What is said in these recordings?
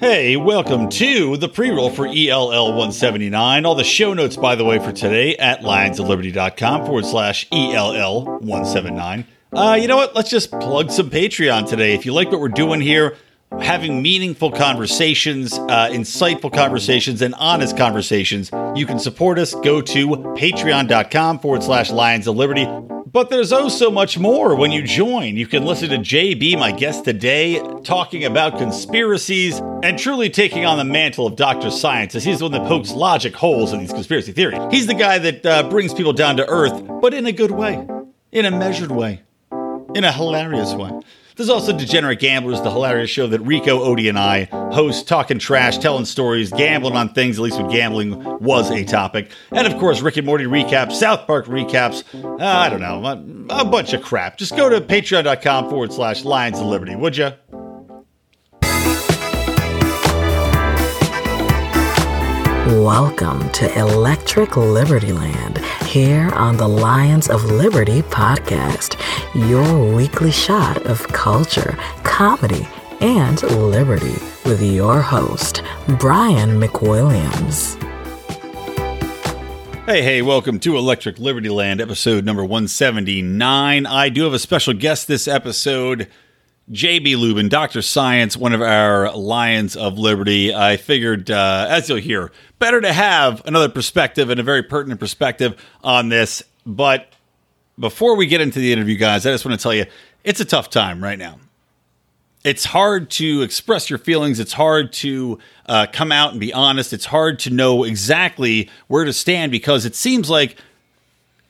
Hey, welcome to the pre roll for ELL 179. All the show notes, by the way, for today at lionsofliberty.com forward slash ELL 179. Uh, you know what? Let's just plug some Patreon today. If you like what we're doing here, having meaningful conversations, uh, insightful conversations, and honest conversations, you can support us. Go to patreon.com forward slash Lions of Liberty. But there's oh so much more when you join. You can listen to JB, my guest today, talking about conspiracies and truly taking on the mantle of Dr. Science, as he's the one that pokes logic holes in these conspiracy theories. He's the guy that uh, brings people down to earth, but in a good way, in a measured way, in a hilarious way. There's also Degenerate Gamblers, the hilarious show that Rico, Odie, and I host, talking trash, telling stories, gambling on things, at least when gambling was a topic. And of course, Rick and Morty recaps, South Park recaps, uh, I don't know, a, a bunch of crap. Just go to patreon.com forward slash Lions of Liberty, would you? Welcome to Electric Liberty Land here on the Lions of Liberty podcast, your weekly shot of culture, comedy, and liberty with your host, Brian McWilliams. Hey, hey, welcome to Electric Liberty Land, episode number 179. I do have a special guest this episode. JB Lubin, Dr. Science, one of our Lions of Liberty. I figured, uh, as you'll hear, better to have another perspective and a very pertinent perspective on this. But before we get into the interview, guys, I just want to tell you it's a tough time right now. It's hard to express your feelings. It's hard to uh, come out and be honest. It's hard to know exactly where to stand because it seems like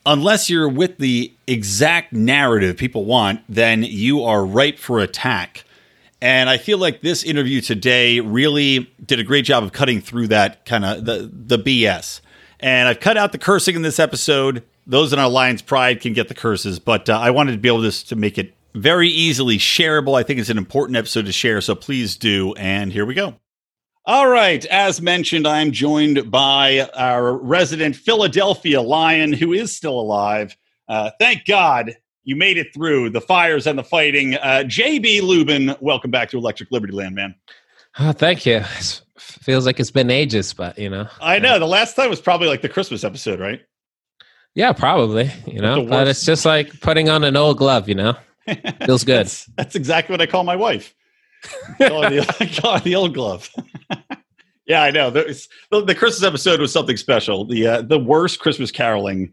unless you're with the exact narrative people want, then you are ripe for attack. And I feel like this interview today really did a great job of cutting through that kind of the the BS. And I've cut out the cursing in this episode. Those in our Lions Pride can get the curses, but uh, I wanted to be able to, to make it very easily shareable. I think it's an important episode to share, so please do. And here we go. All right. As mentioned, I'm joined by our resident Philadelphia Lion, who is still alive. Uh, thank God you made it through the fires and the fighting. Uh, JB Lubin, welcome back to Electric Liberty Land, man. Oh, thank you. It feels like it's been ages, but you know. I know. The last time was probably like the Christmas episode, right? Yeah, probably. You know, but it's just like putting on an old glove, you know? Feels good. that's, that's exactly what I call my wife. call, the, call her the old glove. Yeah, I know. The, the, Christmas episode was something special. The uh, the worst Christmas caroling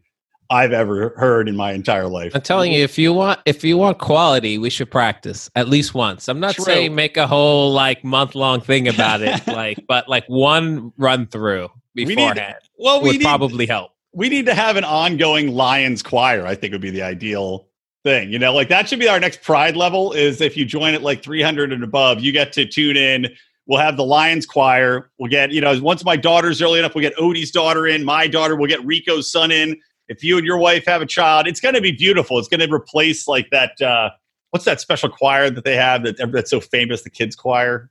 I've ever heard in my entire life. I'm telling you, if you want if you want quality, we should practice at least once. I'm not True. saying make a whole like month long thing about it, like, but like one run through beforehand. We need, well, we would need, probably help. We need to have an ongoing Lions choir. I think would be the ideal thing. You know, like that should be our next pride level. Is if you join at like 300 and above, you get to tune in. We'll have the Lions choir. We'll get, you know, once my daughter's early enough, we'll get Odie's daughter in. My daughter we'll get Rico's son in if you and your wife have a child, it's going to be beautiful. It's going to replace like that. Uh, what's that special choir that they have that that's so famous? The kids choir.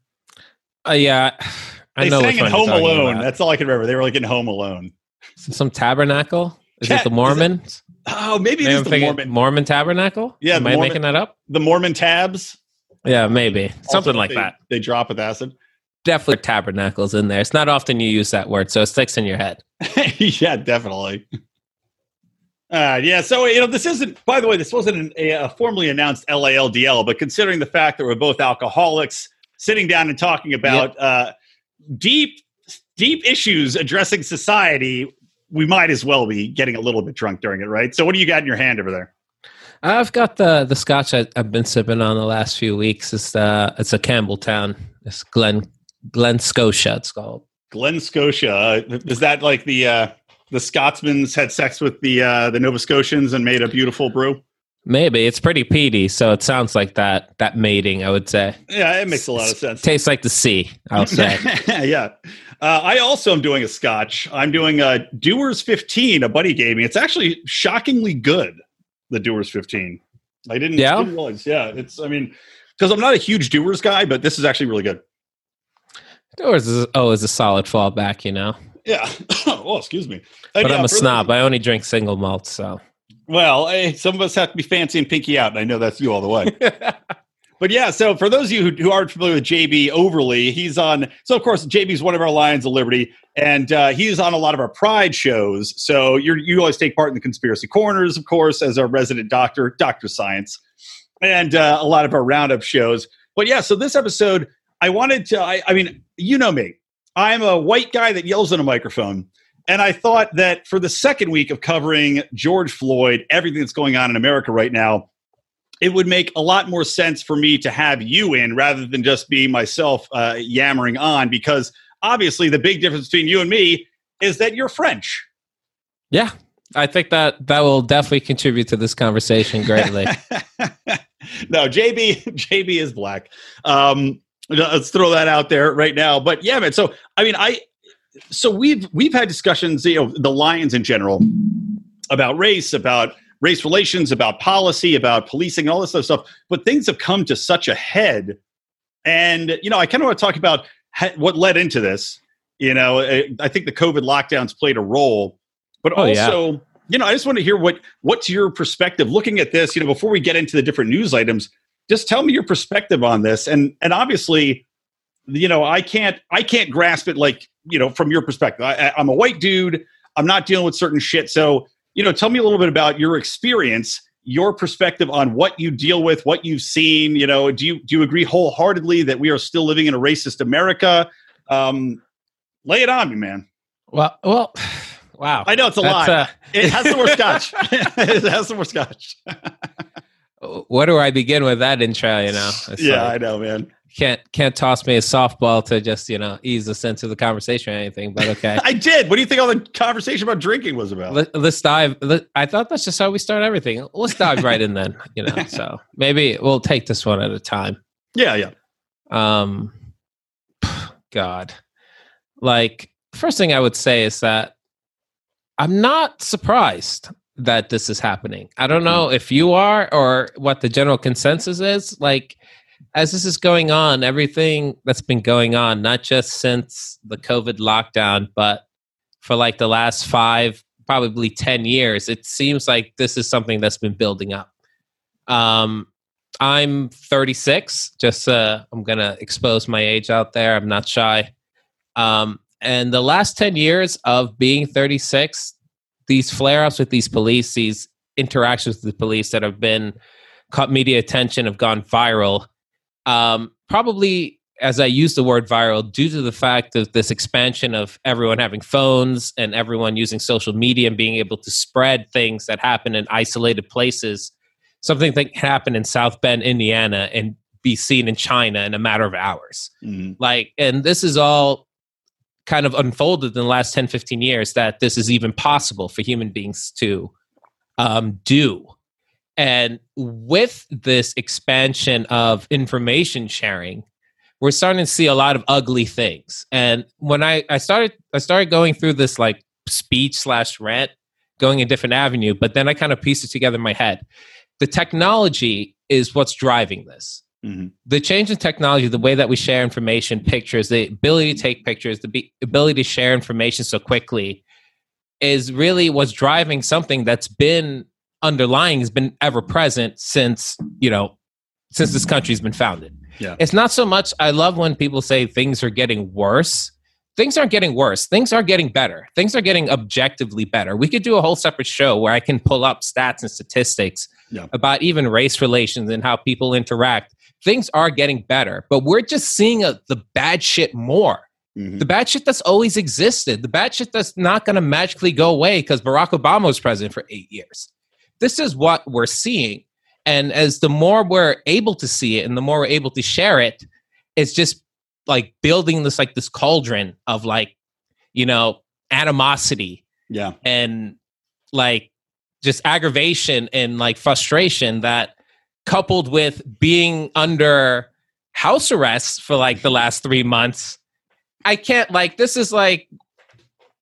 Uh, yeah, I they know. Sang in Home Alone. That's all I can remember. They were like in Home Alone. Some tabernacle. Is it the Mormons? oh, maybe it is the Mormon Mormon Tabernacle. Yeah, am I Mormon, making that up? The Mormon tabs. Yeah, maybe something like they, that. They drop with acid. Definitely tabernacles in there. It's not often you use that word, so it sticks in your head. yeah, definitely. Uh, yeah, so you know, this isn't. By the way, this wasn't an, a, a, formally announced LALDL, but considering the fact that we're both alcoholics, sitting down and talking about yep. uh, deep, deep issues addressing society, we might as well be getting a little bit drunk during it, right? So, what do you got in your hand over there? I've got the the scotch I, have been sipping on the last few weeks. It's uh, it's a Campbeltown. It's Glen Glen Scotia. It's called Glen Scotia. Uh, is that like the uh, the Scotsmans had sex with the uh, the Nova Scotians and made a beautiful brew? Maybe it's pretty peaty, so it sounds like that that mating. I would say. Yeah, it makes a lot of sense. Tastes like the sea. I'll say. yeah. Uh, I also am doing a Scotch. I'm doing a Dewar's 15. A buddy gave me. It's actually shockingly good. The Dewar's 15. I didn't. Yeah. Didn't realize. Yeah. It's. I mean, because I'm not a huge Dewar's guy, but this is actually really good. Dewar's is oh is a solid fallback. You know. Yeah. oh, excuse me. But I'm a snob. I only drink single malt, so. Well, hey, some of us have to be fancy and pinky out, and I know that's you all the way. but yeah, so for those of you who, who, aren't familiar with JB overly, he's on. So of course, JB's one of our Lions of Liberty, and uh, he's on a lot of our Pride shows. So you you always take part in the conspiracy corners, of course, as our resident doctor, Doctor Science, and uh, a lot of our roundup shows. But yeah, so this episode, I wanted to. I, I mean, you know me, I'm a white guy that yells in a microphone. And I thought that for the second week of covering George Floyd, everything that's going on in America right now, it would make a lot more sense for me to have you in rather than just be myself uh, yammering on because obviously the big difference between you and me is that you're French. Yeah, I think that that will definitely contribute to this conversation greatly. no, JB JB is black. Um, let's uh, throw that out there right now. But yeah, man. So I mean, I so we've we've had discussions, you know, the Lions in general about race, about race relations, about policy, about policing, all this other stuff. But things have come to such a head. And, you know, I kind of want to talk about what led into this. You know, uh, I think the COVID lockdowns played a role, but oh, also, yeah. you know, I just want to hear what what's your perspective looking at this. You know, before we get into the different news items, just tell me your perspective on this. And and obviously, you know, I can't I can't grasp it like you know from your perspective. I, I'm a white dude. I'm not dealing with certain shit. So you know, tell me a little bit about your experience, your perspective on what you deal with, what you've seen. You know, do you do you agree wholeheartedly that we are still living in a racist America? Um, lay it on me, man. Well, well, wow. I know it's a lot. Uh, it has the worst scotch. it has the worst scotch. Where do I begin with that intro? You know. It's yeah, like, I know, man can't can't toss me a softball to just you know ease the sense of the conversation or anything. But okay, I did. What do you think all the conversation about drinking was about? Let, us dive. Let, I thought that's just how we start everything. Let's dive right in then. You know, so maybe we'll take this one at a time. Yeah, yeah. Um, God, like first thing I would say is that I'm not surprised that this is happening. I don't know if you are or what the general consensus is. Like as this is going on, everything that's been going on, not just since the COVID lockdown, but for like the last five, probably 10 years, it seems like this is something that's been building up. Um, I'm 36. Just uh, I'm gonna expose my age out there. I'm not shy. Um, and the last 10 years of being 36, these flare-ups with these police, these interactions with the police that have been caught media attention, have gone viral um, probably as I use the word viral, due to the fact of this expansion of everyone having phones and everyone using social media and being able to spread things that happen in isolated places, something that can happen in South Bend, Indiana, and be seen in China in a matter of hours. Mm-hmm. Like, and this is all kind of unfolded in the last 10, 15 years that this is even possible for human beings to um, do. And with this expansion of information sharing, we're starting to see a lot of ugly things. And when I, I started I started going through this like speech slash rant, going a different avenue, but then I kind of pieced it together in my head. The technology is what's driving this. Mm-hmm. The change in technology, the way that we share information, pictures, the ability to take pictures, the be- ability to share information so quickly is really what's driving something that's been underlying has been ever present since you know since this country's been founded. Yeah. It's not so much I love when people say things are getting worse. Things aren't getting worse. Things are getting better. Things are getting objectively better. We could do a whole separate show where I can pull up stats and statistics yeah. about even race relations and how people interact. Things are getting better, but we're just seeing a, the bad shit more. Mm-hmm. The bad shit that's always existed, the bad shit that's not going to magically go away because Barack Obama was president for eight years this is what we're seeing. And as the more we're able to see it and the more we're able to share it, it's just like building this like this cauldron of like, you know, animosity. Yeah. And like just aggravation and like frustration that coupled with being under house arrest for like the last three months. I can't like this is like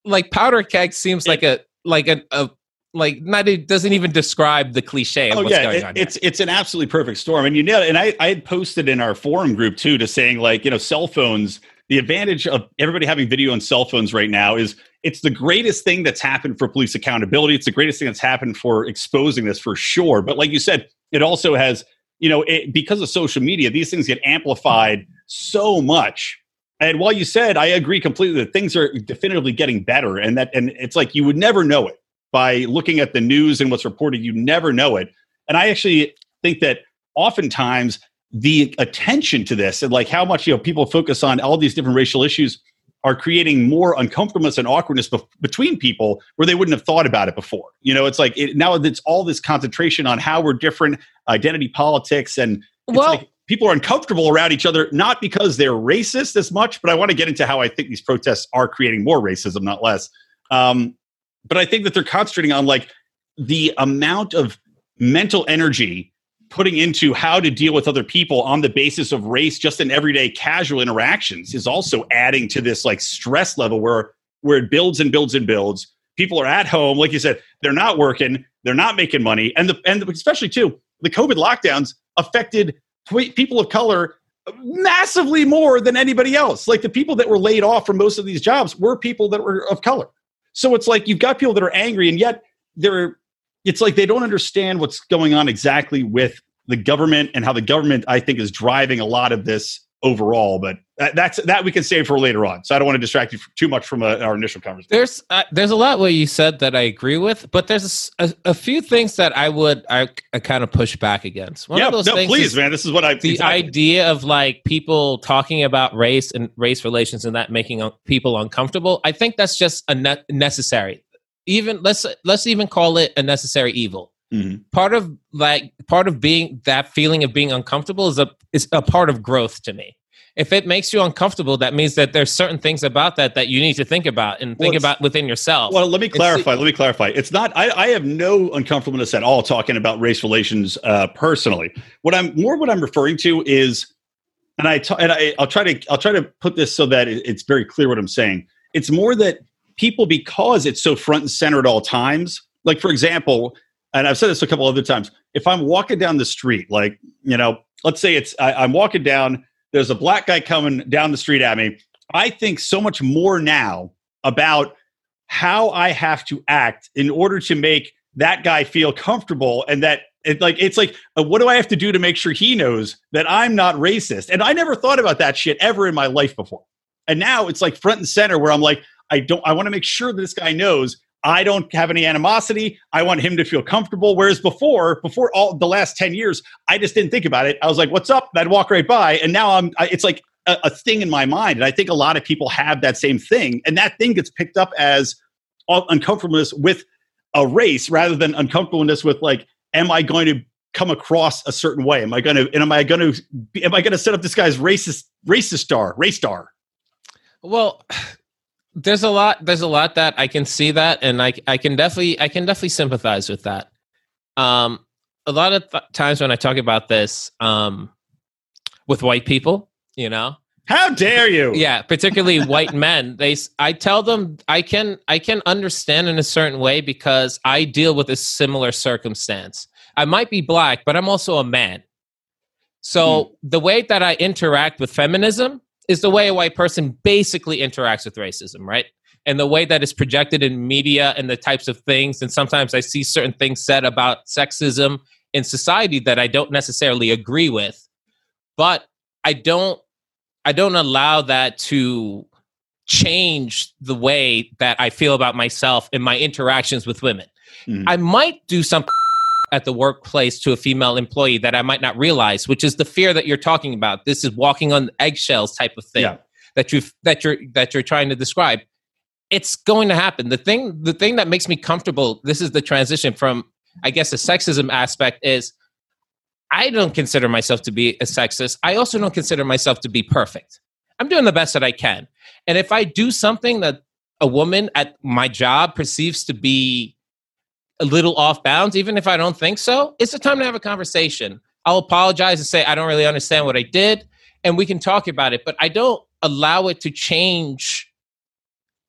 like powder keg seems like a like a, a like not it doesn't even describe the cliche of oh, what's yeah, going it, on. It's it's an absolutely perfect storm. And you know, and I I had posted in our forum group too to saying like, you know, cell phones, the advantage of everybody having video on cell phones right now is it's the greatest thing that's happened for police accountability. It's the greatest thing that's happened for exposing this for sure. But like you said, it also has you know, it, because of social media, these things get amplified so much. And while you said, I agree completely that things are definitively getting better, and that, and it's like you would never know it by looking at the news and what's reported. You never know it. And I actually think that oftentimes the attention to this and like how much you know people focus on all these different racial issues are creating more uncomfortableness and awkwardness be- between people where they wouldn't have thought about it before. You know, it's like it, now it's all this concentration on how we're different, identity politics, and well, like people are uncomfortable around each other, not because they're racist as much, but I want to get into how I think these protests are creating more racism, not less. Um, but I think that they're concentrating on like the amount of mental energy putting into how to deal with other people on the basis of race just in everyday casual interactions is also adding to this like stress level where where it builds and builds and builds. People are at home like you said they're not working they're not making money and the and especially too the covid lockdowns affected people of color massively more than anybody else. Like the people that were laid off from most of these jobs were people that were of color. So it's like you've got people that are angry and yet they're it's like they don't understand what's going on exactly with the government and how the government I think is driving a lot of this overall. But that's that we can save for later on. So I don't want to distract you too much from uh, our initial conversation. There's uh, there's a lot what you said that I agree with, but there's a, a few things that I would I, I kind of push back against. One yeah, no, please, man. This is what I the exactly. idea of like people talking about race and race relations and that making people uncomfortable. I think that's just a ne- necessary even let's let's even call it a necessary evil. Mm-hmm. Part of like part of being that feeling of being uncomfortable is a is a part of growth to me. If it makes you uncomfortable, that means that there's certain things about that that you need to think about and think well, about within yourself. Well, let me clarify. It's, let me clarify. It's not. I, I, have no uncomfortableness at all talking about race relations uh, personally. What I'm more what I'm referring to is, and I t- and I, I'll try to I'll try to put this so that it's very clear what I'm saying. It's more that people because it's so front and center at all times. Like for example, and I've said this a couple other times. If I'm walking down the street, like you know, let's say it's I, I'm walking down, there's a black guy coming down the street at me. I think so much more now about how I have to act in order to make that guy feel comfortable and that it, like it's like uh, what do I have to do to make sure he knows that I'm not racist? And I never thought about that shit ever in my life before. And now it's like front and center where I'm like, I don't. I want to make sure that this guy knows I don't have any animosity. I want him to feel comfortable. Whereas before, before all the last 10 years, I just didn't think about it. I was like, what's up? I'd walk right by. And now I'm, I, it's like a, a, thing in my mind. And I think a lot of people have that same thing. And that thing gets picked up as uncomfortableness with a race rather than uncomfortableness with like, am I going to come across a certain way? Am I going to, and am I going to, am I going to set up this guy's racist, racist star, race star? Well, there's a lot there's a lot that i can see that and i i can definitely i can definitely sympathize with that. Um a lot of th- times when i talk about this um with white people you know? How dare you! Yeah particularly white men they i tell them i can i can understand in a certain way because i deal with a similar circumstance. I might be black but i'm also a man. So hmm. the way that i interact with feminism is the way a white person basically interacts with racism, right? And the way that it's projected in media and the types of things. And sometimes I see certain things said about sexism in society that I don't necessarily agree with. But I don't I don't allow that to change the way that I feel about myself in my interactions with women. Mm. I might do something at the workplace to a female employee that I might not realize, which is the fear that you're talking about. This is walking on eggshells type of thing yeah. that you that you're that you're trying to describe. It's going to happen. The thing the thing that makes me comfortable, this is the transition from I guess a sexism aspect is I don't consider myself to be a sexist. I also don't consider myself to be perfect. I'm doing the best that I can. And if I do something that a woman at my job perceives to be a little off bounds, even if I don't think so, it's the time to have a conversation. I'll apologize and say, I don't really understand what I did, and we can talk about it. But I don't allow it to change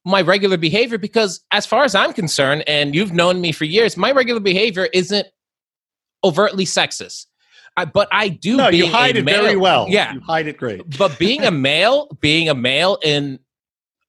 my regular behavior because, as far as I'm concerned, and you've known me for years, my regular behavior isn't overtly sexist. I, but I do. No, you hide it male, very well. Yeah, you hide it great. But being a male, being a male in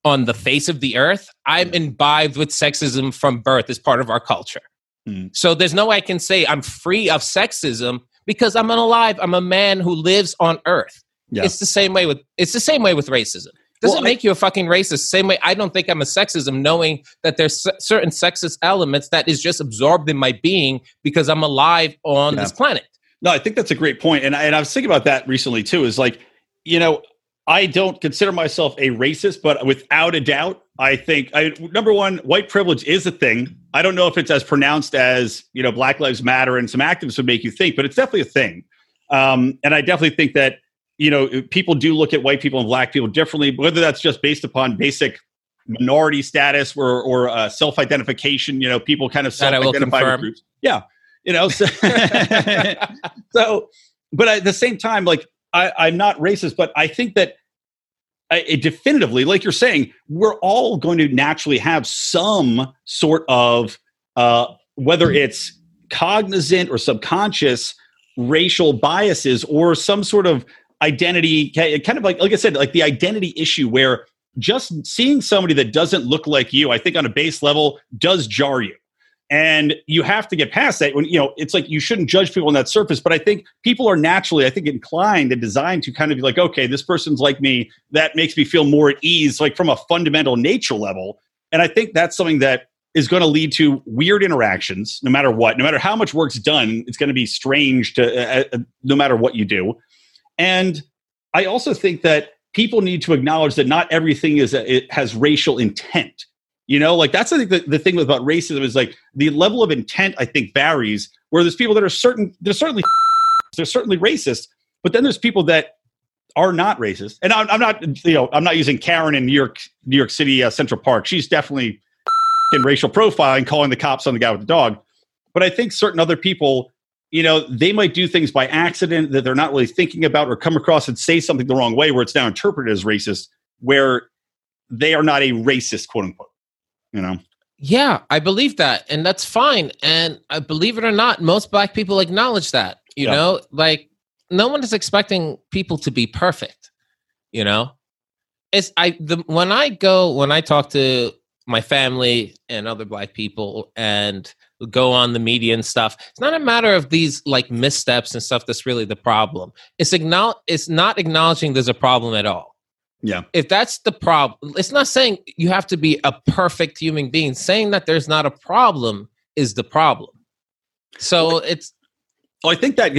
on the face of the earth, I'm imbibed with sexism from birth as part of our culture. Mm. So there's no way I can say I'm free of sexism because I'm alive. I'm a man who lives on Earth. Yeah. It's the same way with it's the same way with racism. Doesn't well, make you a fucking racist. Same way, I don't think I'm a sexism, knowing that there's certain sexist elements that is just absorbed in my being because I'm alive on yeah. this planet. No, I think that's a great point, and I, and I was thinking about that recently too. Is like, you know, I don't consider myself a racist, but without a doubt, I think I, number one, white privilege is a thing. I don't know if it's as pronounced as you know Black Lives Matter and some activists would make you think, but it's definitely a thing. Um, and I definitely think that you know people do look at white people and black people differently, whether that's just based upon basic minority status or or uh, self identification. You know, people kind of self identify with groups. Yeah, you know. So, so, but at the same time, like I, I'm not racist, but I think that it definitively, like you're saying, we're all going to naturally have some sort of uh, whether it's cognizant or subconscious racial biases or some sort of identity kind of like like i said like the identity issue where just seeing somebody that doesn't look like you i think on a base level does jar you and you have to get past that when you know it's like you shouldn't judge people on that surface but i think people are naturally i think inclined and designed to kind of be like okay this person's like me. That makes me feel more at ease like from a fundamental nature level. And i think that's something that is going to lead to weird interactions no matter what. No matter how much work's done it's going to be strange to uh, uh, no matter what you do. And i also think that people need to acknowledge that not everything is it has racial intent you know, like that's I think the, the thing about racism is like the level of intent I think varies. Where there's people that are certain, they're certainly they're certainly racist, but then there's people that are not racist. And I'm, I'm not, you know, I'm not using Karen in New York, New York City uh, Central Park. She's definitely in racial profiling, calling the cops on the guy with the dog. But I think certain other people, you know, they might do things by accident that they're not really thinking about, or come across and say something the wrong way, where it's now interpreted as racist, where they are not a racist, quote unquote you know? Yeah i believe that and that's fine and I believe it or not most black people acknowledge that you yeah. know? Like no one is expecting people to be perfect you know? It's i the when i go when i talk to my family and other black people and go on the media and stuff it's not a matter of these like missteps and stuff that's really the problem. It's acknowledge it's not acknowledging there's a problem at all yeah. If that's the problem, it's not saying you have to be a perfect human being. Saying that there's not a problem is the problem. So it's. Well, I think that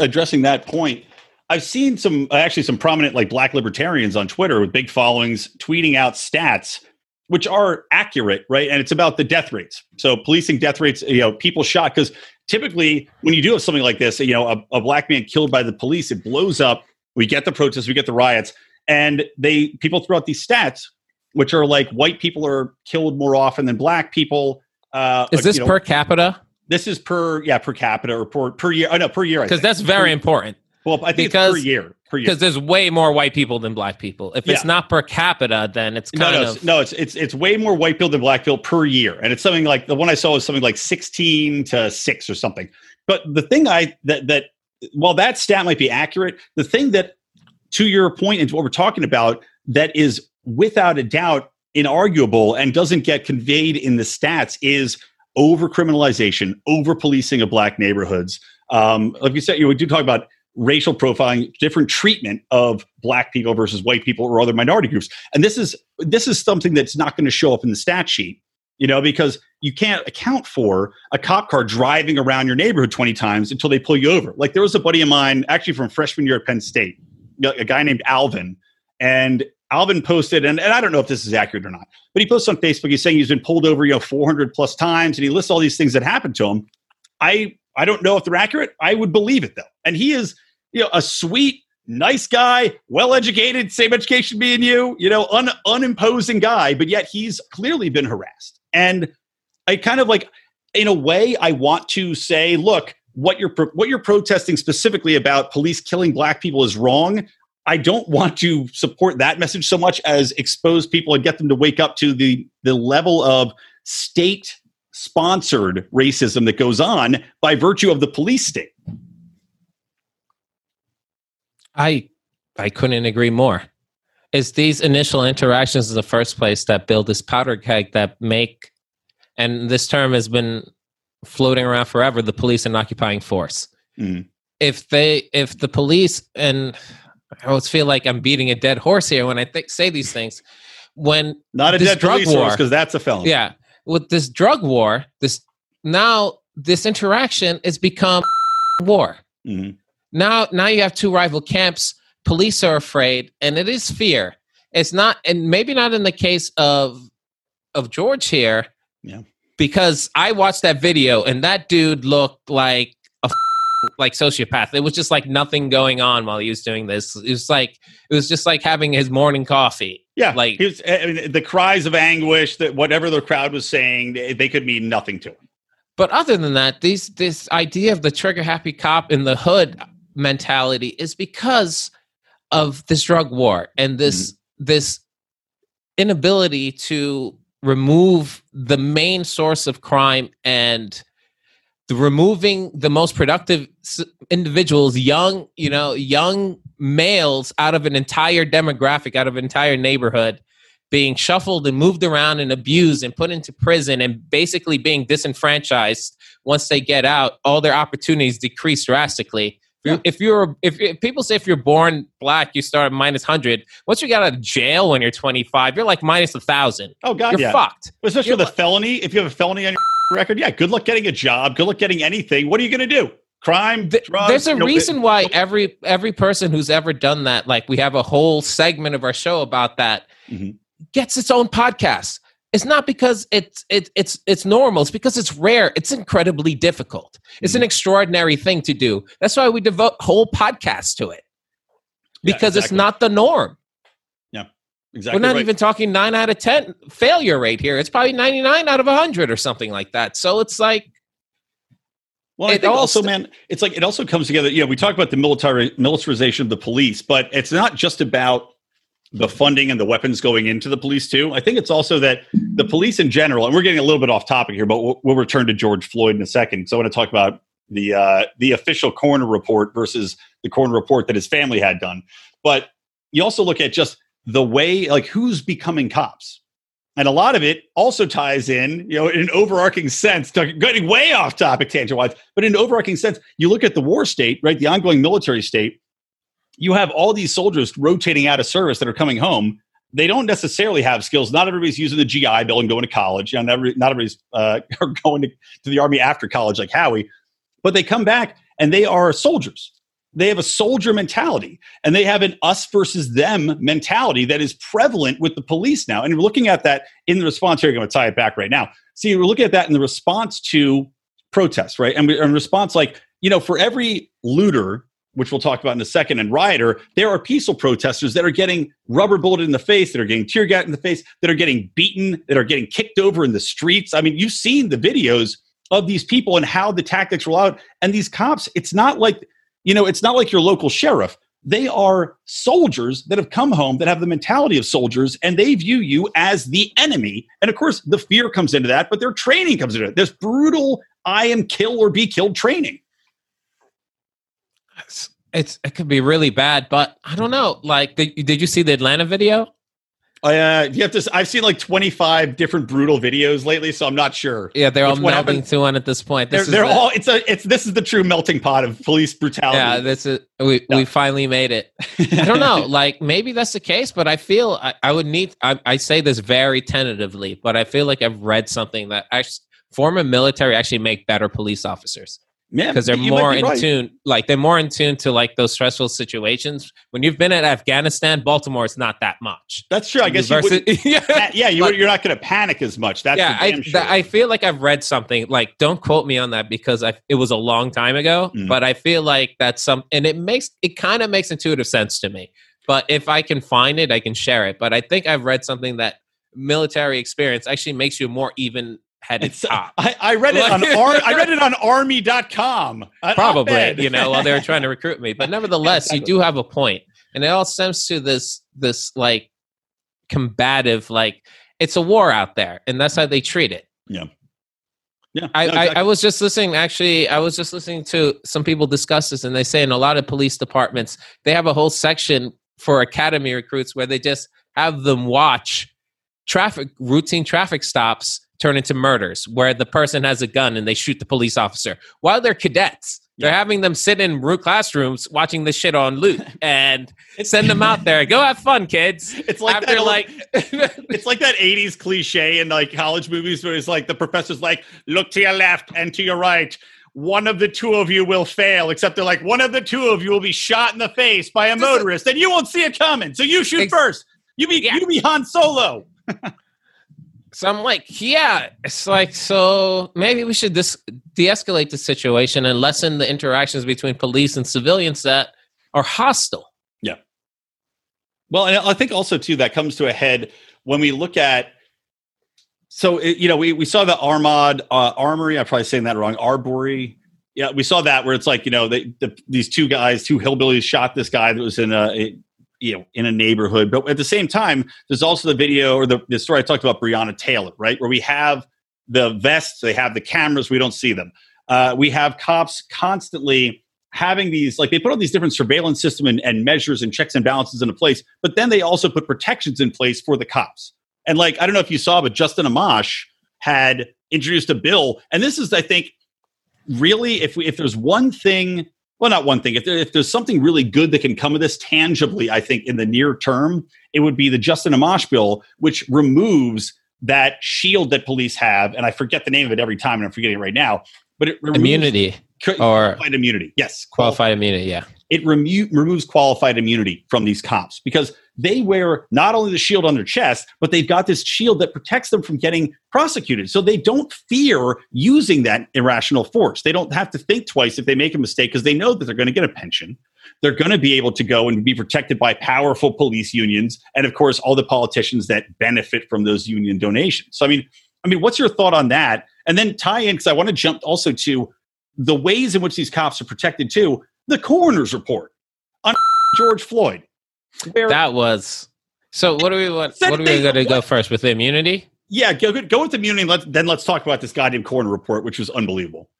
addressing that point, I've seen some actually some prominent like black libertarians on Twitter with big followings tweeting out stats which are accurate, right? And it's about the death rates. So policing death rates, you know, people shot because typically when you do have something like this, you know, a, a black man killed by the police, it blows up. We get the protests, we get the riots and they people throw out these stats, which are like white people are killed more often than black people. Uh, Is this you know, per capita? This is per yeah per capita or per per year. Oh no, per year. Because that's very per, important. Well, I think because, per year. Because there's way more white people than black people. If it's not per capita, then it's kind no, no, of no. It's it's it's way more white people than black people per year, and it's something like the one I saw was something like sixteen to six or something. But the thing I that that while that stat might be accurate, the thing that to your point and to what we're talking about, that is without a doubt inarguable and doesn't get conveyed in the stats is over criminalization, over policing of black neighborhoods. Um, like you said, you know, we do talk about racial profiling, different treatment of black people versus white people or other minority groups. And this is this is something that's not going to show up in the stat sheet, you know, because you can't account for a cop car driving around your neighborhood 20 times until they pull you over. Like there was a buddy of mine, actually from freshman year at Penn State a guy named Alvin, and Alvin posted, and, and I don't know if this is accurate or not, but he posted on Facebook. He's saying he's been pulled over, you know, 400 plus times, and he lists all these things that happened to him. I I don't know if they're accurate. I would believe it though, and he is, you know, a sweet, nice guy, well educated, same education being you, you know, un, unimposing guy, but yet he's clearly been harassed. And I kind of like, in a way, I want to say, look, what you're what you're protesting specifically about police killing black people is wrong. I don't want to support that message so much as expose people and get them to wake up to the the level of state sponsored racism that goes on by virtue of the police state. I I couldn't agree more. It's these initial interactions in the first place that build this powder keg that make and this term has been floating around forever the police and occupying force. Mm. if they if the police and I always feel like I'm beating a dead horse here when I th- say these things. When not a dead drug war because that's a felony. Yeah, with this drug war, this now this interaction has become war. Mm-hmm. Now, now you have two rival camps. Police are afraid, and it is fear. It's not, and maybe not in the case of of George here. Yeah, because I watched that video, and that dude looked like a like sociopath. It was just like nothing going on while he was doing this. It was like it was just like having his morning coffee. Yeah, like he was, I mean, the cries of anguish that whatever the crowd was saying, they, they could mean nothing to him. But other than that, these this idea of the trigger happy cop in the hood mentality is because of this drug war and this mm-hmm. this inability to remove the main source of crime and the removing the most productive individuals young you know young males out of an entire demographic out of an entire neighborhood being shuffled and moved around and abused and put into prison and basically being disenfranchised once they get out all their opportunities decrease drastically yeah. if you're if, if, people say if you're born black you start at minus 100 once you get out of jail when you're 25 you're like minus a thousand oh god you're yeah. fucked especially you're with a felony if you have a felony on your record, yeah, good luck getting a job. Good luck getting anything. What are you going to do? Crime, drugs, There's a reason why every every person who's ever done that, like we have a whole segment of our show about that, mm-hmm. gets its own podcast. It's not because it's it's it's it's normal. It's because it's rare. It's incredibly difficult. It's mm-hmm. an extraordinary thing to do. That's why we devote whole podcasts to it. Because yeah, exactly. it's not the norm. Yeah exactly. We're not right. even talking nine out of 10 failure rate here. It's probably 99 out of 100 or something like that. So it's like, well, I think also, st- man, it's like it also comes together. You know, we talk about the military militarization of the police, but it's not just about the funding and the weapons going into the police too. I think it's also that the police in general, and we're getting a little bit off topic here, but we'll, we'll return to George Floyd in a second. So I want to talk about the uh, the official coroner report versus the coroner report that his family had done. But you also look at just the way, like who's becoming cops. And a lot of it also ties in, you know, in an overarching sense, getting way off topic tangent wise, but in an overarching sense, you look at the war state, right? The ongoing military state, you have all these soldiers rotating out of service that are coming home. They don't necessarily have skills. Not everybody's using the GI Bill and going to college. You know, not, every, not everybody's uh, going to, to the army after college like Howie, but they come back and they are soldiers they have a soldier mentality and they have an us versus them mentality that is prevalent with the police now. And we're looking at that in the response here. I'm going to tie it back right now. See, we're looking at that in the response to protests, right? And in response, like, you know, for every looter, which we'll talk about in a second, and rioter, there are peaceful protesters that are getting rubber bulleted in the face, that are getting tear gas in the face, that are getting beaten, that are getting kicked over in the streets. I mean, you've seen the videos of these people and how the tactics roll out. And these cops, it's not like you know, it's not like your local sheriff. They are soldiers that have come home that have the mentality of soldiers and they view you as the enemy. And of course, the fear comes into that, but their training comes into it. This brutal, I am kill or be killed training. It's, it's it could be really bad, but I don't know. Like, did, did you see the Atlanta video? Uh, you have to. I've seen like 25 different brutal videos lately, so I'm not sure. Yeah, they're all melting to one at this point. This they're, they're the, all. It's a. It's this is the true melting pot of police brutality. Yeah, this is. We yeah. we finally made it. I don't know. like maybe that's the case, but I feel I, I would need. I, I say this very tentatively, but I feel like I've read something that actually former military actually make better police officers. Yeah, because they're more in right. tune. Like they're more in tune to like those stressful situations. When you've been at Afghanistan, Baltimore is not that much. That's true. I guess versus, you yeah, yeah, you, are not going to panic as much. That's yeah. I, sure. I feel like I've read something. Like, don't quote me on that because I, it was a long time ago. Mm. But I feel like that's some, and it makes it kind of makes intuitive sense to me. But if I can find it, I can share it. But I think I've read something that military experience actually makes you more even headed it's, uh, top. I, I read it on Ar- I read it on army.com. Probably, you know, while they were trying to recruit me. But nevertheless, exactly. you do have a point. And it all stems to this this like combative, like it's a war out there, and that's how they treat it. Yeah. Yeah, I, exactly. I, I, was just listening. Actually, I was just listening to some people discuss this, and they say in a lot of police departments they have a whole section for academy recruits where they just have them watch traffic routine traffic stops turn into murders where the person has a gun and they shoot the police officer while they're cadets. They're yeah. having them sit in root classrooms watching this shit on loop and send them out there. Go have fun, kids. It's like After that, like it's like that '80s cliche in like college movies where it's like the professor's like, "Look to your left and to your right." One of the two of you will fail, except they're like, one of the two of you will be shot in the face by a motorist, and you won't see it coming. So you shoot first. You be yeah. you be Han Solo. So I'm like, yeah, it's like, so maybe we should dis- de escalate the situation and lessen the interactions between police and civilians that are hostile. Yeah. Well, and I think also, too, that comes to a head when we look at. So, you know, we, we saw the Armad uh, Armory. I'm probably saying that wrong. Arbery. Yeah, we saw that where it's like, you know, they, the, these two guys, two hillbillies shot this guy that was in a, you know in a neighborhood. But at the same time there's also the video or the, the story i talked about breonna taylor right? Where we have the vests they have the cameras we don't see them. Uh, we have cops constantly having these like they put all these different surveillance system and, and measures and checks and balances into place but then they also put protections in place for the cops. And like i don't know if you saw but justin amash had introduced a bill. And this is i think really if we if there's one thing well, not one thing. If, there, if there's something really good that can come of this tangibly, I think in the near term, it would be the Justin Amash bill, which removes that shield that police have, and I forget the name of it every time, and I'm forgetting it right now. But it removes immunity or qualified immunity. Yes, qualified, qualified immunity. Yeah, it remo- removes qualified immunity from these cops because they wear not only the shield on their chest, but they've got this shield that protects them from getting prosecuted. So they don't fear using that irrational force. They don't have to think twice if they make a mistake because they know that they're going to get a pension. They're going to be able to go and be protected by powerful police unions, and of course, all the politicians that benefit from those union donations. So, I mean, I mean, what's your thought on that? And then tie in because I want to jump also to the ways in which these cops are protected too. The coroner's report on George Floyd where, that was so. What do we want? What are we going to go first with immunity? Yeah, go go with immunity. Let's then let's talk about this goddamn coroner report, which was unbelievable.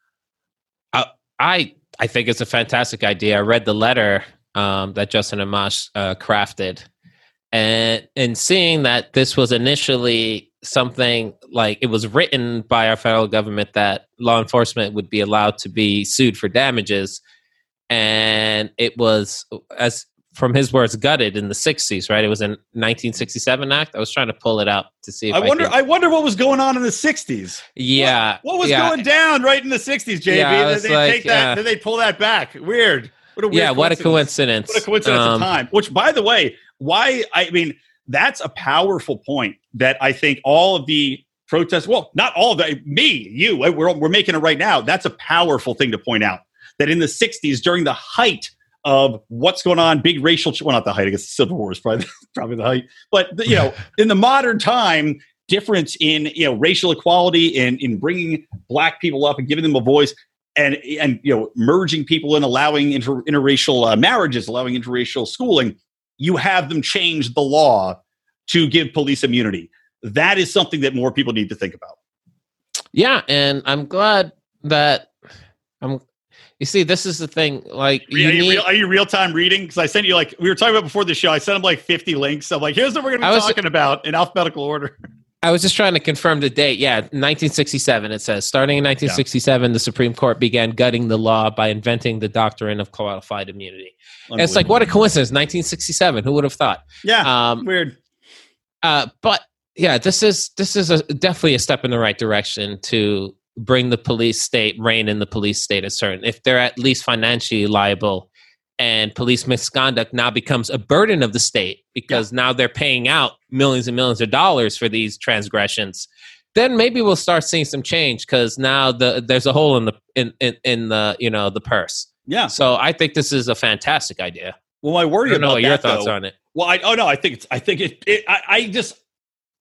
I I, I think it's a fantastic idea. I read the letter um, that Justin Amash uh, crafted, and and seeing that this was initially something like it was written by our federal government that law enforcement would be allowed to be sued for damages and it was as from his words, gutted in the '60s. Right? It was a 1967 act. I was trying to pull it up to see. I, I wonder. I, wonder what was going on in the '60s. Yeah. What, what was yeah. going down right in the '60s, JB? Yeah, did they like, take that? Uh, did they pull that back? Weird. What a weird yeah. What a coincidence. What a coincidence um, of time. Which, by the way, why? I mean, that's a powerful point that I think all of the protests. Well, not all of the me, you. We're we're making it right now. That's a powerful thing to point out. That in the '60s, during the height of what's going on, big racial, well, not the height, I guess the Civil War is probably, probably the height, but you know, in the modern time, difference in, you know, racial equality and in bringing black people up and giving them a voice and, and, you know, merging people and allowing inter, interracial uh, marriages, allowing interracial schooling, you have them change the law to give police immunity. That is something that more people need to think about. Yeah. And I'm glad that I'm you see, this is the thing. Like, are you, need, real, are you real time reading? Because I sent you like we were talking about before the show. I sent him like fifty links. I'm like, here's what we're going to be was, talking about in alphabetical order. I was just trying to confirm the date. Yeah, 1967. It says starting in 1967, yeah. the Supreme Court began gutting the law by inventing the doctrine of qualified immunity. it's like what a coincidence. 1967. Who would have thought? Yeah, um, weird. Uh, but yeah, this is this is a, definitely a step in the right direction to bring the police state, rein in the police state as certain. If they're at least financially liable and police misconduct now becomes a burden of the state because yeah. now they're paying out millions and millions of dollars for these transgressions then maybe we'll start seeing some change because now the there's a hole in the in, in, in the you know the purse yeah so i think this is a fantastic idea well i worry I about your thoughts though, on it well i oh no i think it's i think it, it I, I just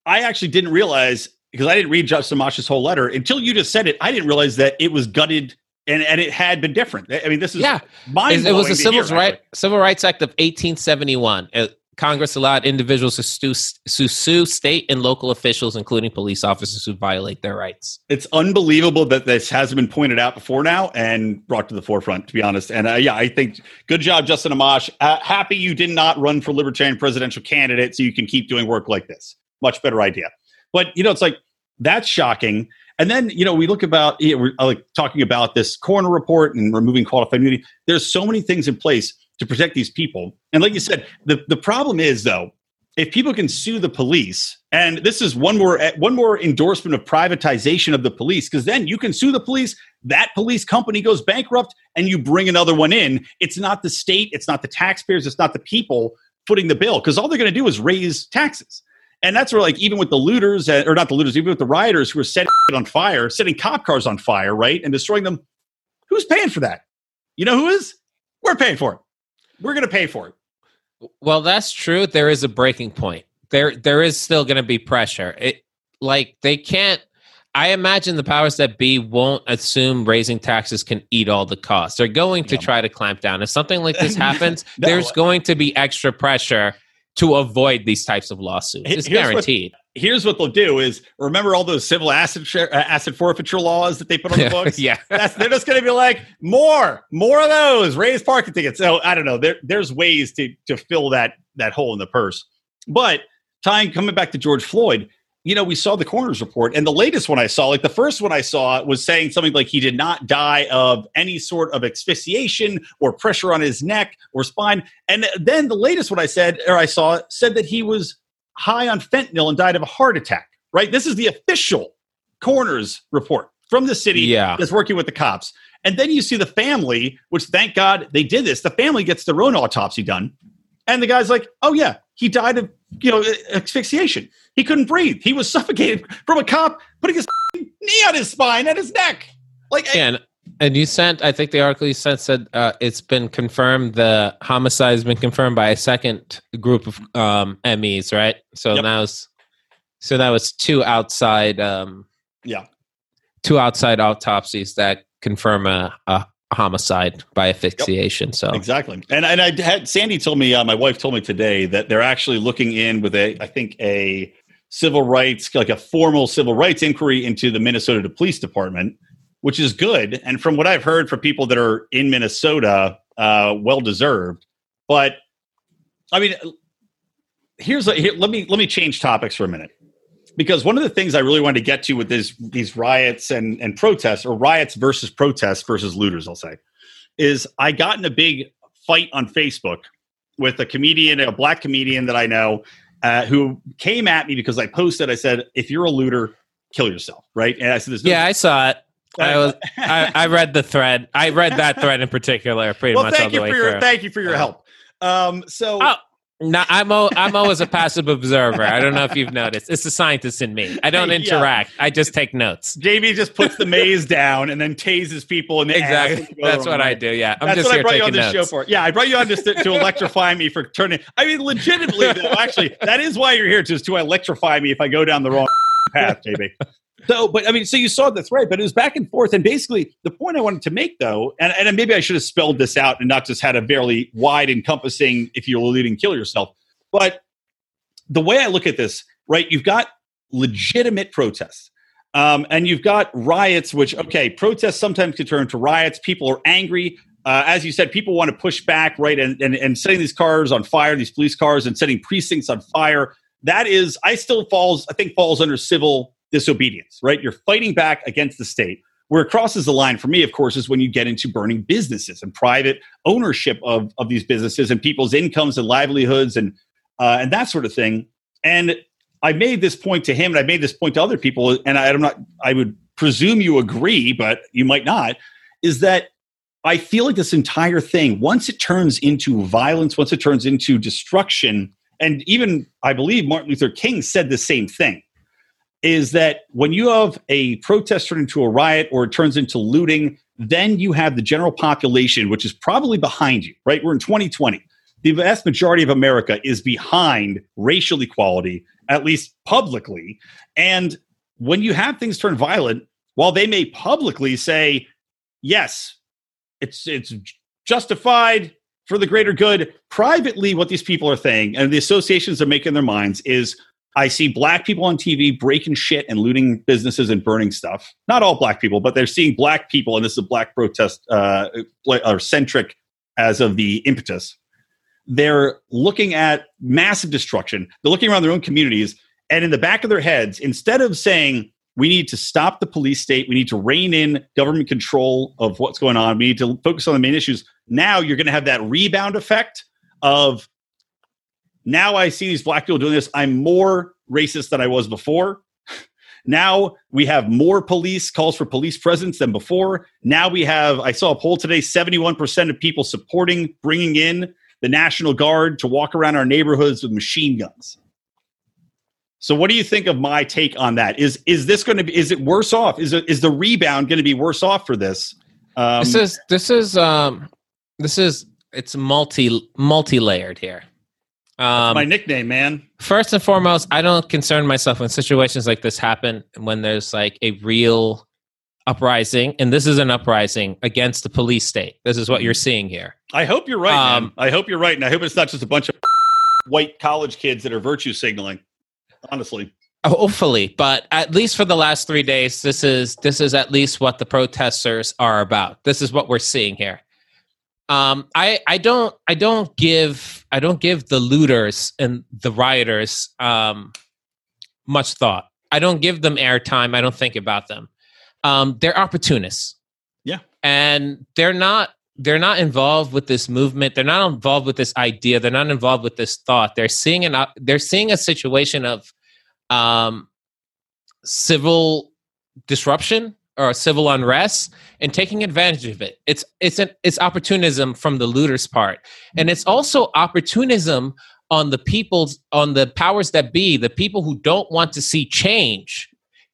i actually didn't realize because I didn't read Justin Amash's whole letter until you just said it. I didn't realize that it was gutted and, and it had been different. I mean, this is yeah. It, it was a Civil Right Civil Rights Act of 1871. Uh, Congress allowed individuals to sue, to sue state and local officials, including police officers, who violate their rights. It's unbelievable that this hasn't been pointed out before now and brought to the forefront. To be honest, and uh, yeah, I think good job, Justin Amash. Uh, happy you did not run for Libertarian presidential candidate, so you can keep doing work like this. Much better idea. But you know, it's like that's shocking. And then, you know, we look about, you know, we're uh, like talking about this coroner report and removing qualified immunity. There's so many things in place to protect these people. And like you said, the, the problem is though, if people can sue the police, and this is one more one more endorsement of privatization of the police, because then you can sue the police, that police company goes bankrupt, and you bring another one in. It's not the state, it's not the taxpayers, it's not the people footing the bill, because all they're going to do is raise taxes. And that's where, like, even with the looters, or not the looters, even with the rioters who are setting it on fire, setting cop cars on fire, right, and destroying them, who's paying for that? You know who is? We're paying for it. We're going to pay for it. Well, that's true. There is a breaking point. There, there is still going to be pressure. It like they can't. I imagine the powers that be won't assume raising taxes can eat all the costs. They're going to yeah. try to clamp down. If something like this happens, no. there's going to be extra pressure to avoid these types of lawsuits. It's here's guaranteed. What, here's what they'll do: is remember all those civil asset share, uh, asset forfeiture laws that they put on the books. yeah, That's, they're just going to be like more, more of those. Raise parking tickets. So I don't know. There, there's ways to to fill that that hole in the purse. But tying coming back to George Floyd, you know, we saw the coroner's report, and the latest one I saw, like the first one I saw, was saying something like he did not die of any sort of asphyxiation or pressure on his neck or spine. And then the latest one I said, or I saw, said that he was high on fentanyl and died of a heart attack. Right? This is the official coroner's report from the city yeah. that's working with the cops. And then you see the family, which thank God they did this. The family gets their own autopsy done. And the guy's like, oh, yeah, he died of, you know, asphyxiation. He couldn't breathe. He was suffocated from a cop putting his knee on his spine and his neck. Like, and, and you sent, I think the article you sent said uh, it's been confirmed. The homicide has been confirmed by a second group of um, MEs, right? So yep. now so now it's two outside, um, yeah, two outside autopsies that confirm a, a homicide by asphyxiation. Yep. So exactly, and and I had Sandy told me, uh, my wife told me today that they're actually looking in with a, I think a civil rights, like a formal civil rights inquiry into the Minnesota Police Department, which is good. And from what I've heard from people that are in Minnesota, uh, well deserved. But I mean, here's a, here, let me let me change topics for a minute because one of the things I really wanted to get to with this, these riots and, and protests, or riots versus protests versus looters, I'll say, is I got in a big fight on Facebook with a comedian, a black comedian that I know, uh, who came at me because I posted. I said, "If you're a looter, kill yourself." Right? And I said, no "Yeah, I saw it." I was I, I, read the thread. I read that thread in particular pretty well, much thank all the you for your, through. Thank you for your help. Um, so oh, no, I'm o- I'm always a passive observer. I don't know if you've noticed. It's the scientist in me. I don't interact. Yeah. I just take notes. JB just puts the maze down and then tases people in the exactly. That's what I do. Yeah, I'm That's just what I brought you on this show for. Yeah, I brought you on just to, to electrify me for turning. I mean, legitimately, though, actually, that is why you're here, just to electrify me if I go down the wrong path, JB. So, but I mean, so you saw the thread, but it was back and forth. And basically, the point I wanted to make, though, and, and maybe I should have spelled this out and not just had a very wide encompassing, if you're leading, kill yourself but the way I look at this, right, you've got legitimate protests. Um, and you've got riots, which, okay, protests sometimes can turn to riots. People are angry. Uh, as you said, people want to push back, right? And, and, and setting these cars on fire, these police cars, and setting precincts on fire. That is, I still falls, I think, falls under civil disobedience, right? You're fighting back against the state. Where it crosses the line for me, of course, is when you get into burning businesses and private ownership of, of these businesses and people's incomes and livelihoods and uh, and that sort of thing. And I made this point to him, and I made this point to other people, and I, I'm not. I would presume you agree, but you might not. Is that I feel like this entire thing, once it turns into violence, once it turns into destruction, and even I believe Martin Luther King said the same thing, is that when you have a protest turn into a riot or it turns into looting, then you have the general population, which is probably behind you, right? We're in 2020 the vast majority of America is behind racial equality, at least publicly. And when you have things turn violent, while they may publicly say, yes, it's it's justified for the greater good, privately what these people are saying and the associations are making their minds is I see black people on TV breaking shit and looting businesses and burning stuff. Not all black people, but they're seeing black people, and this is a black protest uh, or centric as of the impetus they're looking at massive destruction. They're looking around their own communities, and in the back of their heads, instead of saying, We need to stop the police state. We need to rein in government control of what's going on. We need to focus on the main issues. Now you're going to have that rebound effect of now I see these black people doing this. I'm more racist than I was before. Now we have more police calls for police presence than before. Now we have, I saw a poll today 71% of people supporting bringing in the National Guard to walk around our neighborhoods with machine guns. So what do you think of my take on that? Is is this going to be is it worse off? Is it is the rebound going to be worse off for this? Um, this is this is um this is it's multi multi layered here. Um, my nickname, man. First and foremost, I don't concern myself when situations like this happen when there's like a real uprising, and this is an uprising against the police state. This is what you're seeing here. I hope you're right. Um, I hope you're right, and I hope it's not just a bunch of white college kids that are virtue signaling. Honestly, hopefully, but at least for the last three days, this is this is at least what the protesters are about. This is what we're seeing here um, I I don't I don't give I don't give the looters and the rioters um, much thought. I don't give them airtime. I don't think about them. Um, they're opportunists. Yeah, and they're not they're not involved with this movement. They're not involved with this idea. They're not involved with this thought. They're seeing an they're seeing a situation of um, civil disruption or civil unrest and taking advantage of it. It's it's an it's opportunism from the looters part. And it's also opportunism on the people's on the powers that be, the people who don't want to see change.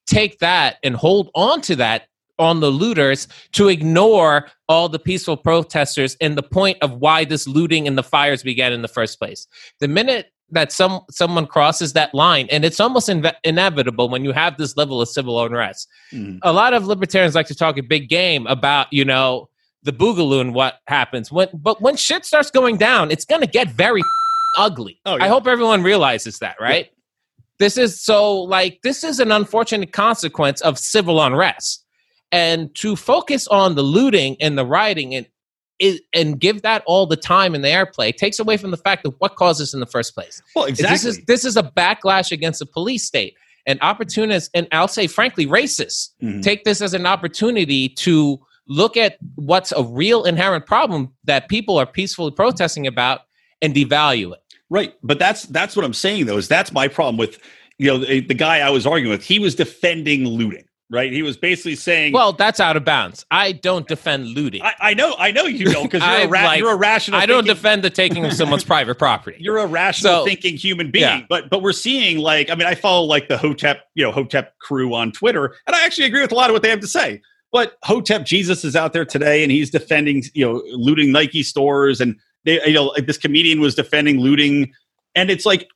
Take that and hold on to that on the looters to ignore all the peaceful protesters and the point of why this looting and the fires began in the first place. The minute that some someone crosses that line and it's almost inve- inevitable when you have this level of civil unrest mm. a lot of libertarians like to talk a big game about you know the boogaloo and what happens when but when shit starts going down it's going to get very ugly oh, yeah. i hope everyone realizes that right yeah. this is so like this is an unfortunate consequence of civil unrest and to focus on the looting and the rioting and is, and give that all the time in the airplay takes away from the fact of what caused this in the first place. Well, exactly. This is this is a backlash against the police state. And opportunists, and I'll say frankly, racists, mm-hmm. take this as an opportunity to look at what's a real inherent problem that people are peacefully protesting about and devalue it. Right. But that's that's what I'm saying though, is that's my problem with you know the, the guy I was arguing with. He was defending looting right? He was basically saying, "Well, that's out of bounds. I don't defend looting. I, I know, I know you don't, because you're, a ra- like, you're a rational. I don't thinking, defend the taking of someone's private property. You're a rational so, thinking human being, yeah. but but we're seeing like, I mean, I follow like the Hotep, you know, Hotep crew on Twitter, and I actually agree with a lot of what they have to say. But Hotep Jesus is out there today, and he's defending, you know, looting Nike stores, and they, you know, like this comedian was defending looting, and it's like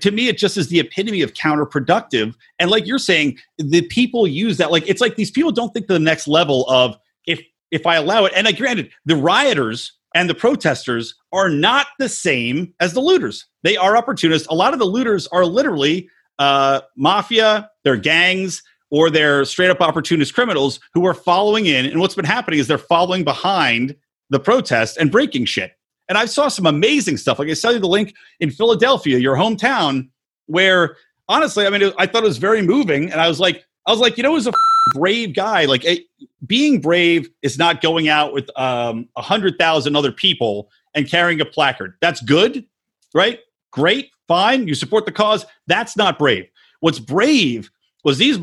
to me it just is the epitome of counterproductive. And like you're saying the people use that like it's like these people don't think to the next level of if if i allow it and like granted the rioters and the protesters are not the same as the looters. They are opportunists. A lot of the looters are literally uh mafia they're gangs or they're straight up opportunist criminals who are following in. And what's been happening is they're following behind the protest and breaking shit and I saw some amazing stuff. Like I saw you the link in Philadelphia, your hometown, where honestly, I mean, I thought it was very moving. And I was like, I was like, you know, as a brave guy, like it, being brave is not going out with um, a hundred thousand other people and carrying a placard. That's good, right? Great, fine. You support the cause. That's not brave. What's brave was these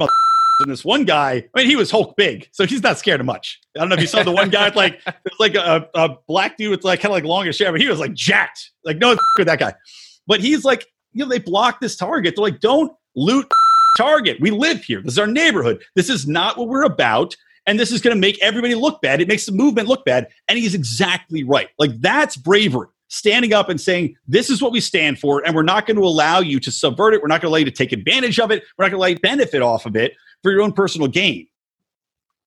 and this one guy, I mean, he was Hulk big, so he's not scared of much. I don't know if you saw the one guy with like, it was like a, a black dude with like kind of like longest hair, but he was like jacked. Like, no, with that guy. But he's like, you know, they blocked this target. They're like, don't loot target. We live here. This is our neighborhood. This is not what we're about. And this is going to make everybody look bad. It makes the movement look bad. And he's exactly right. Like, that's bravery standing up and saying, This is what we stand for, and we're not going to allow you to subvert it. We're not going to allow you to take advantage of it. We're not going to allow you benefit off of it for your own personal gain.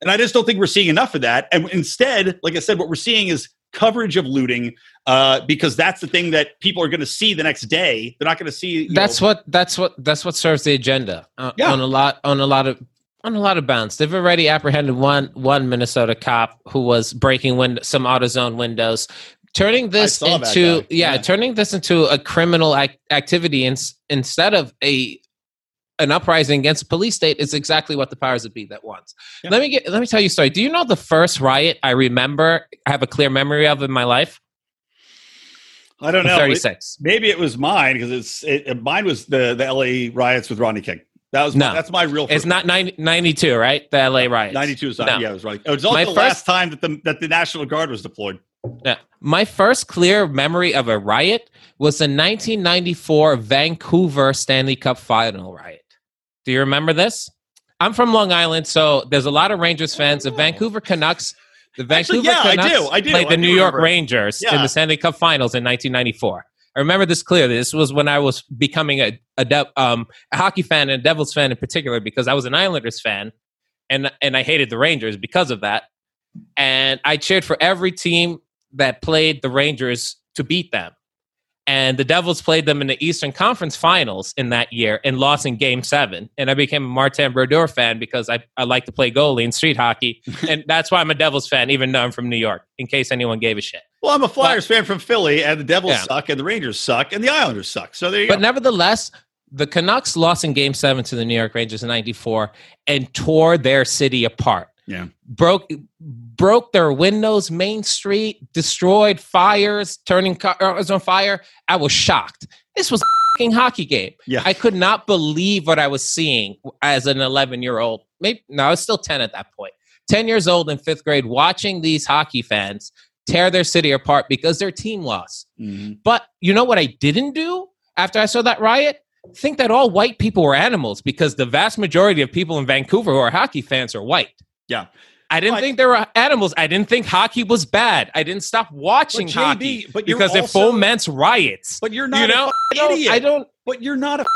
And I just don't think we're seeing enough of that. And instead, like I said, what we're seeing is coverage of looting uh, because that's the thing that people are going to see the next day. They're not going to see. That's know, what that's what that's what serves the agenda uh, yeah. on a lot on a lot of on a lot of bounds. They've already apprehended one one Minnesota cop who was breaking wind, some AutoZone windows. Turning this into yeah, yeah, turning this into a criminal ac- activity in, instead of a an uprising against a police state is exactly what the powers that be that wants. Yeah. Let me get let me tell you a story. Do you know the first riot I remember I have a clear memory of in my life? I don't know. 36. It, maybe it was mine because it's it, mine was the the LA riots with Rodney King. That was no. My, that's my real. it's not 90, 92, right? The LA riots. Ninety two is not. No. Yeah, it was right. It was also my the first, last time that the that the National Guard was deployed. Yeah, my first clear memory of a riot was the 1994 Vancouver Stanley Cup Final riot. Do you remember this? I'm from Long Island, so there's a lot of Rangers fans. The Vancouver Canucks, the Vancouver Actually, yeah, Canucks I do, I do, played the New York Rangers yeah. in the Stanley Cup Finals in 1994. I remember this clearly. This was when I was becoming a a, de- um, a hockey fan and a Devils fan in particular because I was an Islanders fan, and and I hated the Rangers because of that. And I cheered for every team that played the Rangers to beat them and the Devils played them in the Eastern Conference Finals in that year and lost in Game Seven. And I became a Martin Brodeur fan because I, I like to play goalie in street hockey, and that's why I'm a Devils fan, even though I'm from New York. In case anyone gave a shit. Well, I'm a Flyers but, fan from Philly, and the Devils yeah. suck, and the Rangers suck, and the Islanders suck. So there you but go. But nevertheless, the Canucks lost in Game Seven to the New York Rangers in '94 and tore their city apart. Yeah. Broke broke their windows, Main Street, destroyed fires, turning cars on fire. I was shocked. This was a hockey game. Yeah. I could not believe what I was seeing as an 11 year old. Maybe no, I was still 10 at that point. 10 years old in fifth grade, watching these hockey fans tear their city apart because their team lost. Mm-hmm. But you know what I didn't do after I saw that riot? Think that all white people were animals because the vast majority of people in Vancouver who are hockey fans are white. Yeah. I didn't but, think there were animals. I didn't think hockey was bad. I didn't stop watching but hockey but because also, it foments riots. But you're not you know? idiot. I don't. But you're not a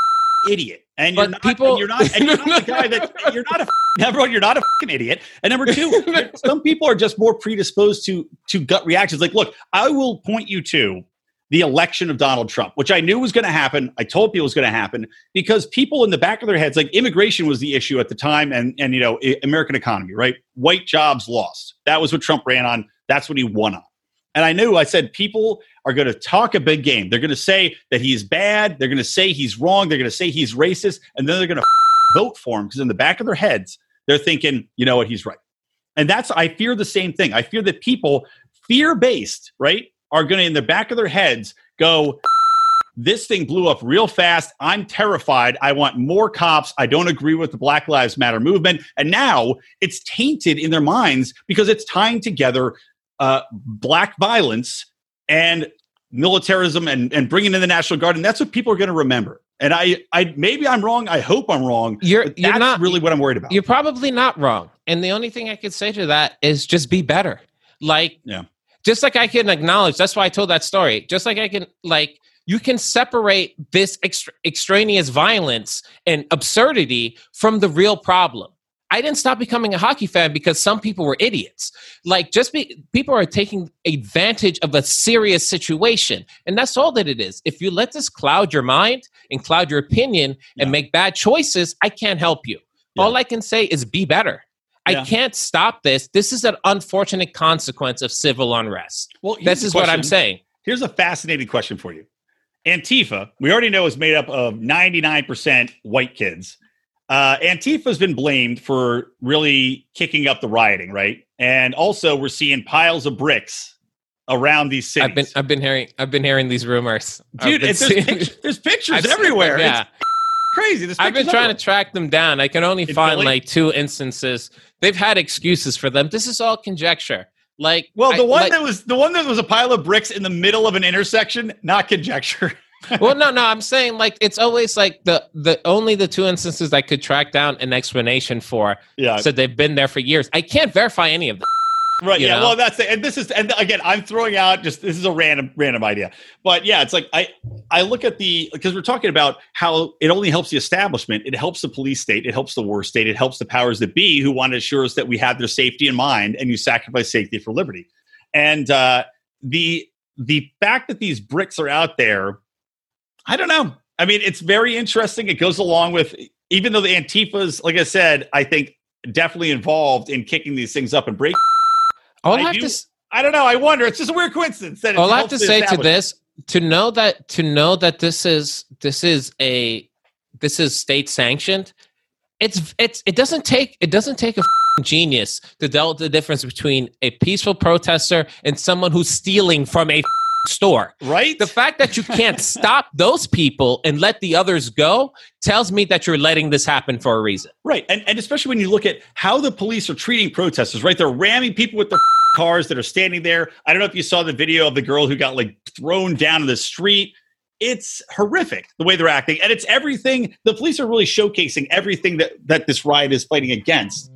idiot. And you're not, people, and you're not, and you're not the guy that you're not a number one, you're not a fucking idiot. And number two, some people are just more predisposed to to gut reactions. Like, look, I will point you to the election of Donald Trump, which I knew was going to happen. I told people it was going to happen because people in the back of their heads, like immigration was the issue at the time, and and you know American economy, right? White jobs lost. That was what Trump ran on. That's what he won on. And I knew I said people are going to talk a big game. They're going to say that he's bad. They're going to say he's wrong. They're going to say he's racist, and then they're going to vote for him because in the back of their heads they're thinking, you know what, he's right. And that's I fear the same thing. I fear that people fear based, right? Are going to, in the back of their heads, go, this thing blew up real fast. I'm terrified. I want more cops. I don't agree with the Black Lives Matter movement. And now it's tainted in their minds because it's tying together uh, black violence and militarism and, and bringing in the National Guard. And that's what people are going to remember. And I, I maybe I'm wrong. I hope I'm wrong. You're, you're not really what I'm worried about. You're probably not wrong. And the only thing I could say to that is just be better. Like, yeah just like I can acknowledge, that's why I told that story. Just like I can, like, you can separate this extra, extraneous violence and absurdity from the real problem. I didn't stop becoming a hockey fan because some people were idiots. Like, just be, people are taking advantage of a serious situation. And that's all that it is. If you let this cloud your mind and cloud your opinion yeah. and make bad choices, I can't help you. Yeah. All I can say is be better. I can't stop this. This is an unfortunate consequence of civil unrest. Well, this is what I'm saying. Here's a fascinating question for you. Antifa, we already know, is made up of 99% white kids. Uh, Antifa has been blamed for really kicking up the rioting, right? And also, we're seeing piles of bricks around these cities. I've been, I've been hearing, I've been hearing these rumors, dude. There's, pictures, there's, pictures everywhere. yeah, crazy. I've been trying to track them down. I can only In find Philly? like two instances. They've had excuses for them. This is all conjecture. Like, well, the I, one like, that was the one that was a pile of bricks in the middle of an intersection, not conjecture. well, no, no, I'm saying like it's always like the the only the two instances I could track down an explanation for. Yeah, So they've been there for years. I can't verify any of them. Right. Yeah. Know? Well, that's it. And this is, and again, I'm throwing out just this is a random, random idea. But yeah, it's like I, I look at the because we're talking about how it only helps the establishment. It helps the police state. It helps the war state. It helps the powers that be who want to assure us that we have their safety in mind, and you sacrifice safety for liberty. And uh, the the fact that these bricks are out there, I don't know. I mean, it's very interesting. It goes along with even though the Antifa's, like I said, I think definitely involved in kicking these things up and breaking all I, I have do, to. I don't know. I wonder. It's just a weird coincidence. That all I have to say to this to know that to know that this is this is a this is state sanctioned, it's it's it doesn't take it doesn't take a genius to tell the difference between a peaceful protester and someone who's stealing from a store. Right? The fact that you can't stop those people and let the others go tells me that you're letting this happen for a reason. Right. And and especially when you look at how the police are treating protesters, right? They're ramming people with their cars that are standing there. I don't know if you saw the video of the girl who got like thrown down in the street it's horrific the way they're acting and it's everything the police are really showcasing everything that that this riot is fighting against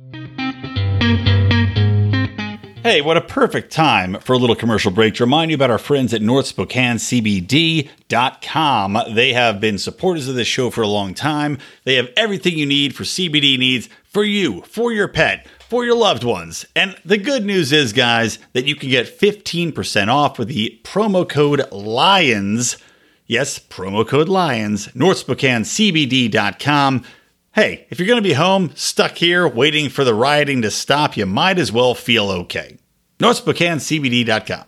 Hey, what a perfect time for a little commercial break to remind you about our friends at NorthSpokaneCBD.com. They have been supporters of this show for a long time. They have everything you need for CBD needs for you, for your pet, for your loved ones. And the good news is, guys, that you can get 15% off with the promo code LIONS Yes, promo code LIONS, NorthSpokaneCBD.com. Hey, if you're going to be home, stuck here, waiting for the rioting to stop, you might as well feel okay. NorthSpokaneCBD.com.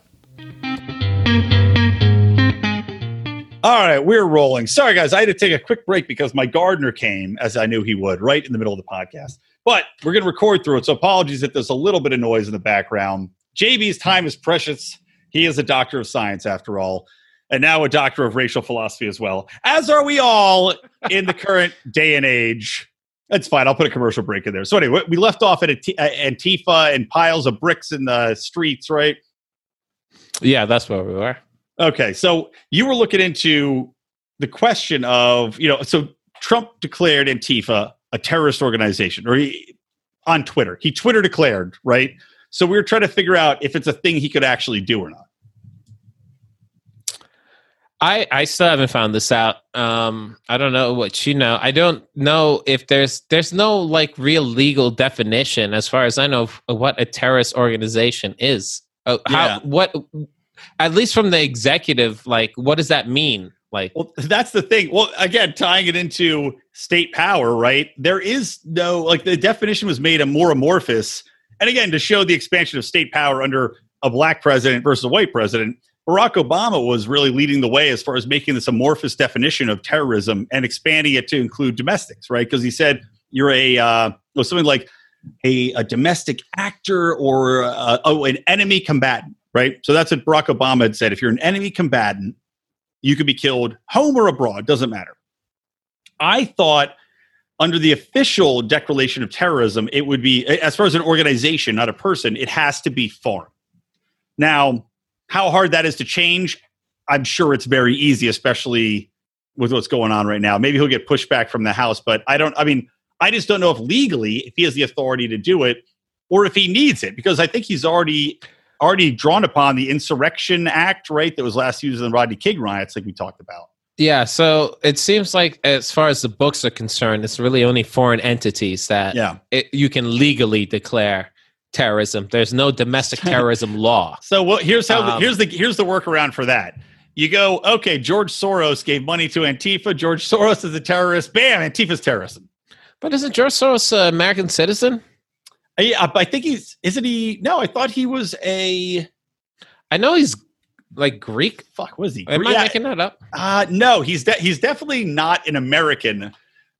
All right, we're rolling. Sorry, guys, I had to take a quick break because my gardener came, as I knew he would, right in the middle of the podcast. But we're going to record through it, so apologies if there's a little bit of noise in the background. JB's time is precious. He is a doctor of science, after all and now a doctor of racial philosophy as well, as are we all in the current day and age. That's fine. I'll put a commercial break in there. So anyway, we left off at uh, Antifa and piles of bricks in the streets, right? Yeah, that's where we were. Okay, so you were looking into the question of you know, so Trump declared Antifa a terrorist organization, or he, on Twitter, he Twitter declared, right? So we were trying to figure out if it's a thing he could actually do or not. I, I still haven't found this out. Um, I don't know what you know. I don't know if there's there's no like real legal definition, as far as I know, of what a terrorist organization is. Uh, how yeah. what at least from the executive, like what does that mean? Like, well, that's the thing. Well, again, tying it into state power, right? There is no like the definition was made a more amorphous, and again to show the expansion of state power under a black president versus a white president Barack Obama was really leading the way as far as making this amorphous definition of terrorism and expanding it to include domestics, right? Because he said you're a uh, well, something like a, a domestic actor or uh, oh, an enemy combatant, right? So that's what Barack Obama had said. If you're an enemy combatant, you could be killed home or abroad, doesn't matter. I thought under the official declaration of terrorism, it would be, as far as an organization, not a person, it has to be foreign. Now, how hard that is to change, I'm sure it's very easy, especially with what's going on right now. Maybe he'll get pushback from the House, but I don't, I mean, I just don't know if legally, if he has the authority to do it or if he needs it, because I think he's already already drawn upon the Insurrection Act, right? That was last used in the Rodney King riots, like we talked about. Yeah, so it seems like as far as the books are concerned, it's really only foreign entities that yeah. It, you can legally declare terrorism. There's no domestic terrorism law. So well, here's how um, here's the here's the workaround for that. You go, okay, George Soros gave money to Antifa. George Soros is a terrorist. Bam, Antifa's terrorism. But isn't George Soros an American citizen? Yeah, I think he's. Isn't he? No, I thought he was a. I know he's like Greek. Fuck, was he? Am I making that up? Uh no, he's de- he's definitely not an American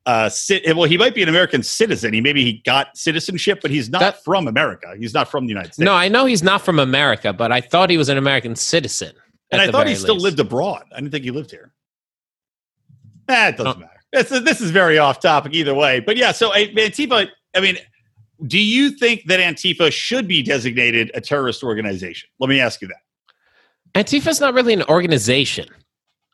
uh, sit, well, he might be an American citizen. He maybe he got citizenship, but he's not that, from America. He's not from the United States. No, I know he's not from America, but I thought he was an American citizen. And I thought he still least. lived abroad. I didn't think he lived here. Eh, it doesn't oh. matter. This, this is very off topic either way. But yeah, so Antifa, I mean, do you think that Antifa should be designated a terrorist organization? Let me ask you that. Antifa is not really an organization.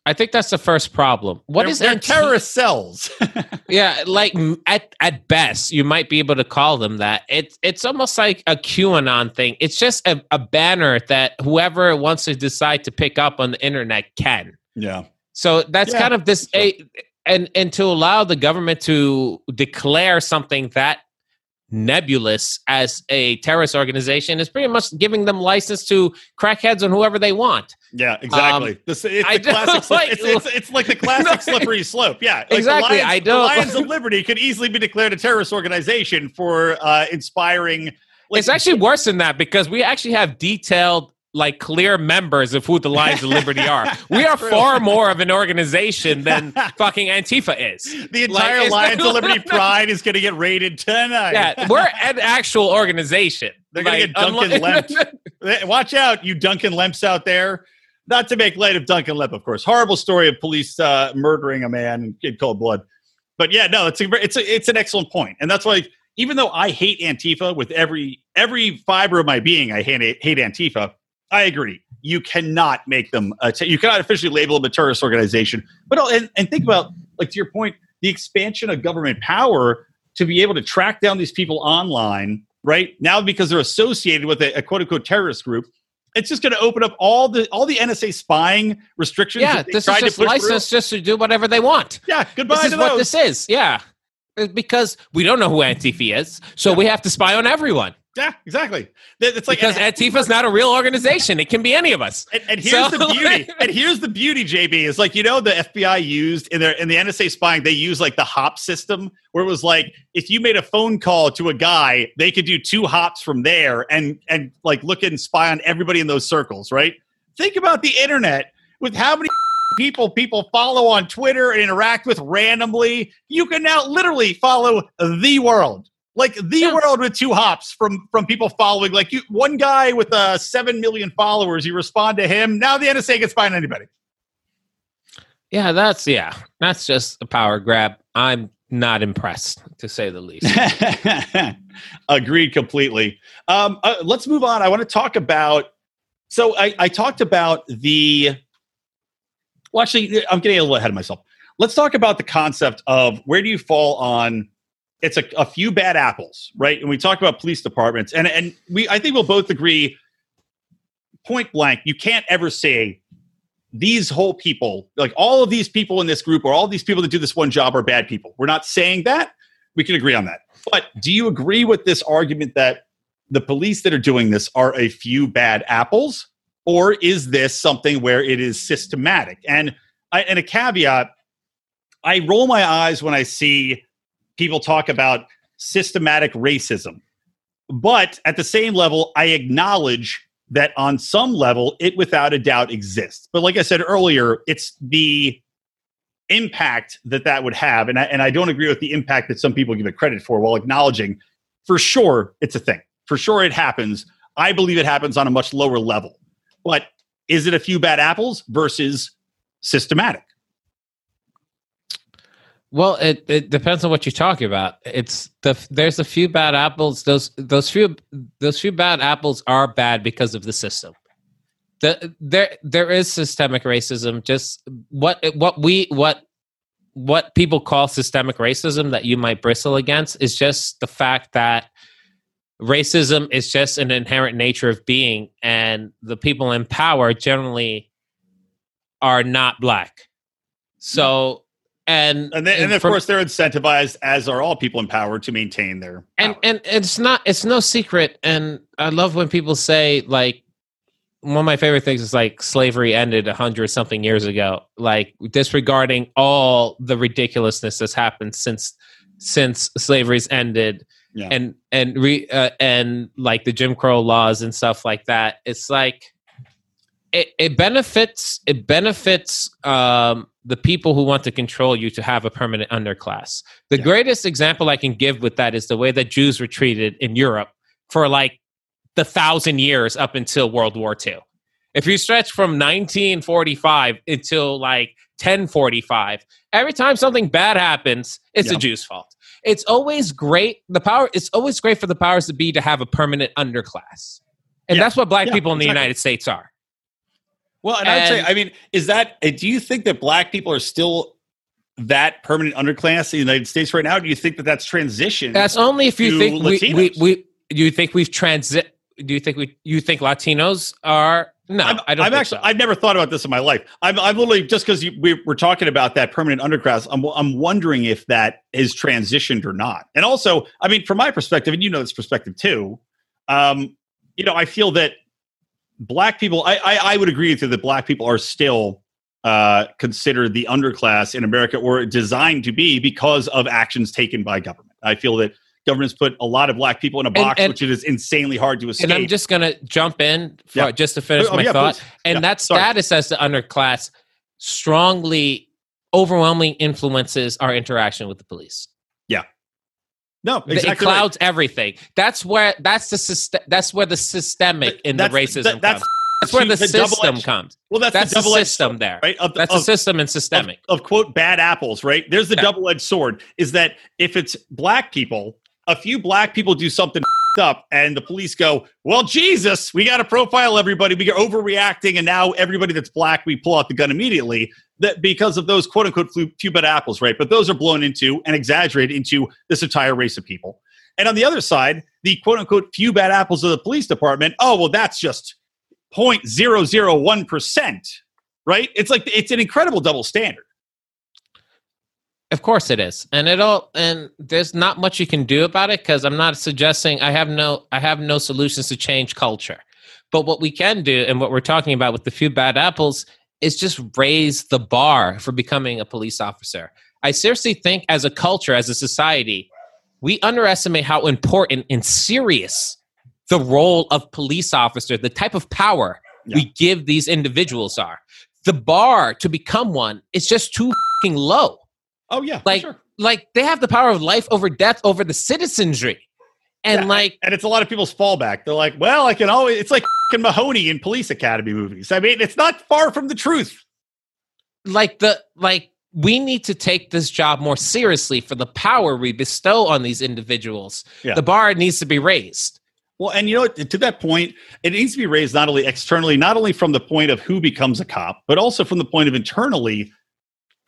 I think that's the first problem. What they're, is they're terrorist cells? yeah, like at at best, you might be able to call them that. It's it's almost like a QAnon thing. It's just a, a banner that whoever wants to decide to pick up on the internet can. Yeah. So that's yeah, kind of this a, and and to allow the government to declare something that nebulous as a terrorist organization is pretty much giving them license to crackheads on whoever they want. Yeah, exactly. Um, this, it's, the classic, like, it's, it's, it's, like the classic slippery slope. Yeah, like exactly. Lions, I don't. The Lions of Liberty could easily be declared a terrorist organization for uh, inspiring. Like, it's actually worse than that because we actually have detailed like clear members of who the Lions of Liberty are. We are far more of an organization than fucking Antifa is. The entire like, Lions of Liberty Pride is going to get raided tonight. Yeah, we're an actual organization. They're going to get Duncan Lemp. Watch out, you Duncan Lemps out there. Not to make light of Duncan Lemp, of course. Horrible story of police uh, murdering a man in cold blood. But yeah, no, it's a, it's a, it's an excellent point, and that's why even though I hate Antifa with every every fiber of my being, I hate hate Antifa I agree. You cannot make them. you cannot officially label them a terrorist organization. But uh, and, and think about like to your point, the expansion of government power to be able to track down these people online. Right now, because they're associated with a, a quote unquote terrorist group, it's just going to open up all the all the NSA spying restrictions. Yeah, this is just license through. just to do whatever they want. Yeah, goodbye. This is what this is. Yeah, because we don't know who Antifa is, so yeah. we have to spy on everyone. Yeah, exactly. It's like because Antifa's not a real organization; it can be any of us. And, and here's so, the beauty. and here's the beauty, JB is like you know the FBI used in their in the NSA spying they use like the hop system where it was like if you made a phone call to a guy, they could do two hops from there and and like look and spy on everybody in those circles. Right? Think about the internet with how many people people follow on Twitter and interact with randomly. You can now literally follow the world like the yeah. world with two hops from from people following. Like you one guy with uh 7 million followers you respond to him now the nsa gets behind anybody. Yeah that's yeah. That's just a power grab. I'm not impressed to say the least. Agreed completely. Um uh, let's move on. I want to talk about so i i talked about the well actually i'm getting a little ahead of myself. Let's talk about the concept of where do you fall on it's a, a few bad apples, right? And we talk about police departments, and and we I think we'll both agree, point blank, you can't ever say these whole people, like all of these people in this group, or all these people that do this one job are bad people. We're not saying that. We can agree on that. But do you agree with this argument that the police that are doing this are a few bad apples, or is this something where it is systematic? And I, and a caveat, I roll my eyes when I see people talk about systematic racism. But at the same level, I acknowledge that on some level, it without a doubt exists. But like I said earlier, it's the impact that that would have. And I, and I don't agree with the impact that some people give it credit for while acknowledging for sure it's a thing. For sure it happens. I believe it happens on a much lower level. But is it a few bad apples versus systematic? Well, it, it depends on what you're talking about. It's the there's a few bad apples. Those those few those few bad apples are bad because of the system. The, there there is systemic racism. Just what what we what what people call systemic racism that you might bristle against is just the fact that racism is just an inherent nature of being, and the people in power generally are not black. So and and, then, and, of from, course they're incentivized as are all people in power to maintain their and and it's not it's no secret and i love when people say like one of my favorite things is like slavery ended a hundred something years ago like disregarding all the ridiculousness that's happened since since slavery's ended. Yeah. and and re uh, and like the jim crow laws and stuff like that. It's like it, it benefits it benefits um, the people who want to control you to have a permanent underclass. The yeah. greatest example I can give with that is the way that Jews were treated in Europe for like the thousand years up until World War II. If you stretch from 1945 until like 1045, every time something bad happens, it's yeah. a Jew's fault. It's always great. The power. It's always great for the powers to be to have a permanent underclass, and that's what black people in the United States are. Well, and, and I'd say, I mean, is that, uh, do you think that black people are still that permanent underclass in the United States right now? Do you think that that's transition? That's only if you think we, we, we, do you think we've transit, do you think we, you think Latinos are, no, I'm, I do not I've actually, so. I've never thought about this in my life. I'm, I'm literally just because we were talking about that permanent underclass. I'm, I'm wondering if that is transitioned or not. And also, I mean, from my perspective, and you know this perspective too. Um, you know, I feel that black people, I, I, I would agree with you that black people are still uh, considered the underclass in America or designed to be because of actions taken by government. I feel that government's put a lot of black people in a box, and, and, which it is insanely hard to escape. And I'm just going to jump in for, yeah. just to finish oh, my yeah, thought. Please. And yeah. that status Sorry. as the underclass strongly, overwhelmingly influences our interaction with the police. No, exactly it clouds right. everything. That's where that's the system. that's where the systemic in the racism that, that's, comes. That's where the, the system comes. Well, that's, that's the, the system sword, there, right? Of, that's of, the system and systemic of, of, quote bad apples, right? There's the yeah. double-edged sword. Is that if it's black people, a few black people do something up, and the police go, "Well, Jesus, we got to profile everybody. We are overreacting, and now everybody that's black, we pull out the gun immediately." That because of those quote unquote few bad apples, right? But those are blown into and exaggerated into this entire race of people. And on the other side, the quote unquote few bad apples of the police department, oh well, that's just 0.001%, right? It's like it's an incredible double standard. Of course it is. And it'll and there's not much you can do about it cuz I'm not suggesting I have no I have no solutions to change culture. But what we can do and what we're talking about with the few bad apples is just raise the bar for becoming a police officer. I seriously think as a culture as a society we underestimate how important and serious the role of police officer, the type of power yeah. we give these individuals are. The bar to become one is just too fucking low. Oh yeah, like sure. like they have the power of life over death over the citizenry, and yeah, like and it's a lot of people's fallback. They're like, well, I can always. It's like Mahoney in Police Academy movies. I mean, it's not far from the truth. Like the like we need to take this job more seriously for the power we bestow on these individuals. Yeah. The bar needs to be raised. Well, and you know, to that point, it needs to be raised not only externally, not only from the point of who becomes a cop, but also from the point of internally.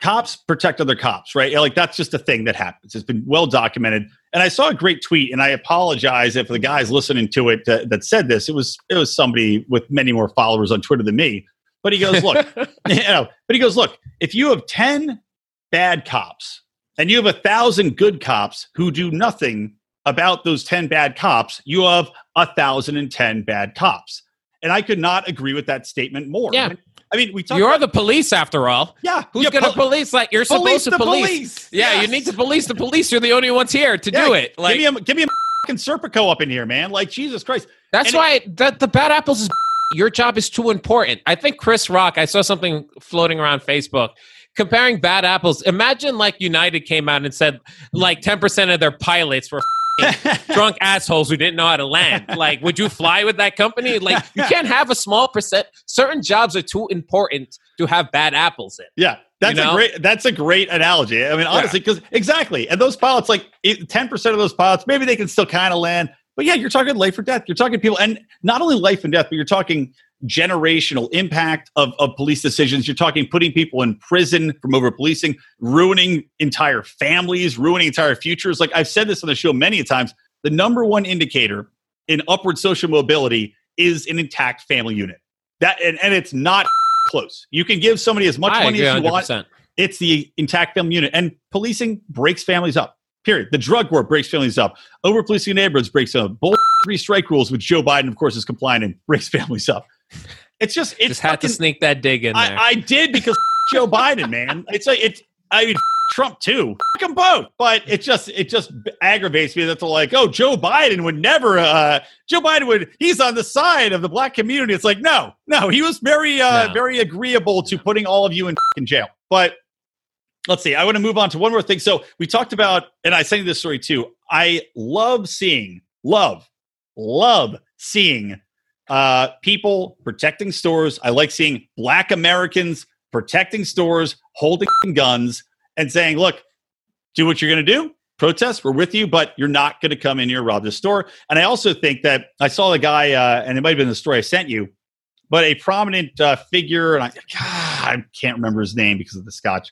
Cops protect other cops, right? Like that's just a thing that happens. It's been well documented. And I saw a great tweet, and I apologize if the guys listening to it uh, that said this. It was it was somebody with many more followers on Twitter than me. But he goes, look, you know, but he goes, look, if you have ten bad cops and you have a thousand good cops who do nothing about those 10 bad cops, you have a 1,010 bad cops. And I could not agree with that statement more. Yeah. I mean, we talk You're about, the police after all. Yeah. Who's going to po- police? Like you're supposed to police. police. Yeah, yes. you need to police the police. You're the only ones here to yeah, do it. Like give me a give me a fucking Serpico up in here, man. Like Jesus Christ. That's and why it, the, the bad apples is your job is too important. I think Chris Rock, I saw something floating around Facebook comparing bad apples. Imagine like United came out and said like 10% of their pilots were drunk assholes who didn't know how to land. Like, would you fly with that company? Like, you can't have a small percent. Certain jobs are too important to have bad apples in. Yeah. That's you know? a great. That's a great analogy. I mean, honestly, because yeah. exactly, and those pilots, like ten percent of those pilots, maybe they can still kind of land, but yeah, you're talking life or death. You're talking people, and not only life and death, but you're talking generational impact of, of police decisions. You're talking putting people in prison from over policing, ruining entire families, ruining entire futures. Like I've said this on the show many times, the number one indicator in upward social mobility is an intact family unit. That and, and it's not close. You can give somebody as much I money as you 100%. want. It's the intact family unit. And policing breaks families up. Period. The drug war breaks families up. Over policing neighborhoods breaks up. Both three strike rules, which Joe Biden, of course, is complying and breaks families up. It's just it's just had fucking, to sneak that dig in there. I, I did because Joe Biden, man. It's like it's I mean Trump too. Fuck them both. But it just it just aggravates me that they're like, oh, Joe Biden would never. uh Joe Biden would. He's on the side of the black community. It's like no, no. He was very uh no. very agreeable to putting all of you in jail. But let's see. I want to move on to one more thing. So we talked about, and I sent you this story too. I love seeing, love, love seeing uh, people protecting stores. I like seeing black Americans protecting stores, holding guns, and saying, look, do what you're going to do. Protest, we're with you, but you're not going to come in here rob the store. And I also think that I saw the guy, uh, and it might have been the story I sent you, but a prominent uh, figure, and I, God, I can't remember his name because of the scotch,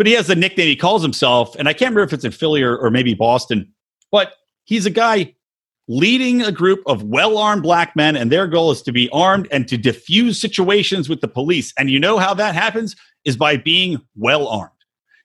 but he has a nickname he calls himself, and I can't remember if it's in Philly or, or maybe Boston, but he's a guy leading a group of well armed black men, and their goal is to be armed and to diffuse situations with the police. And you know how that happens is by being well armed.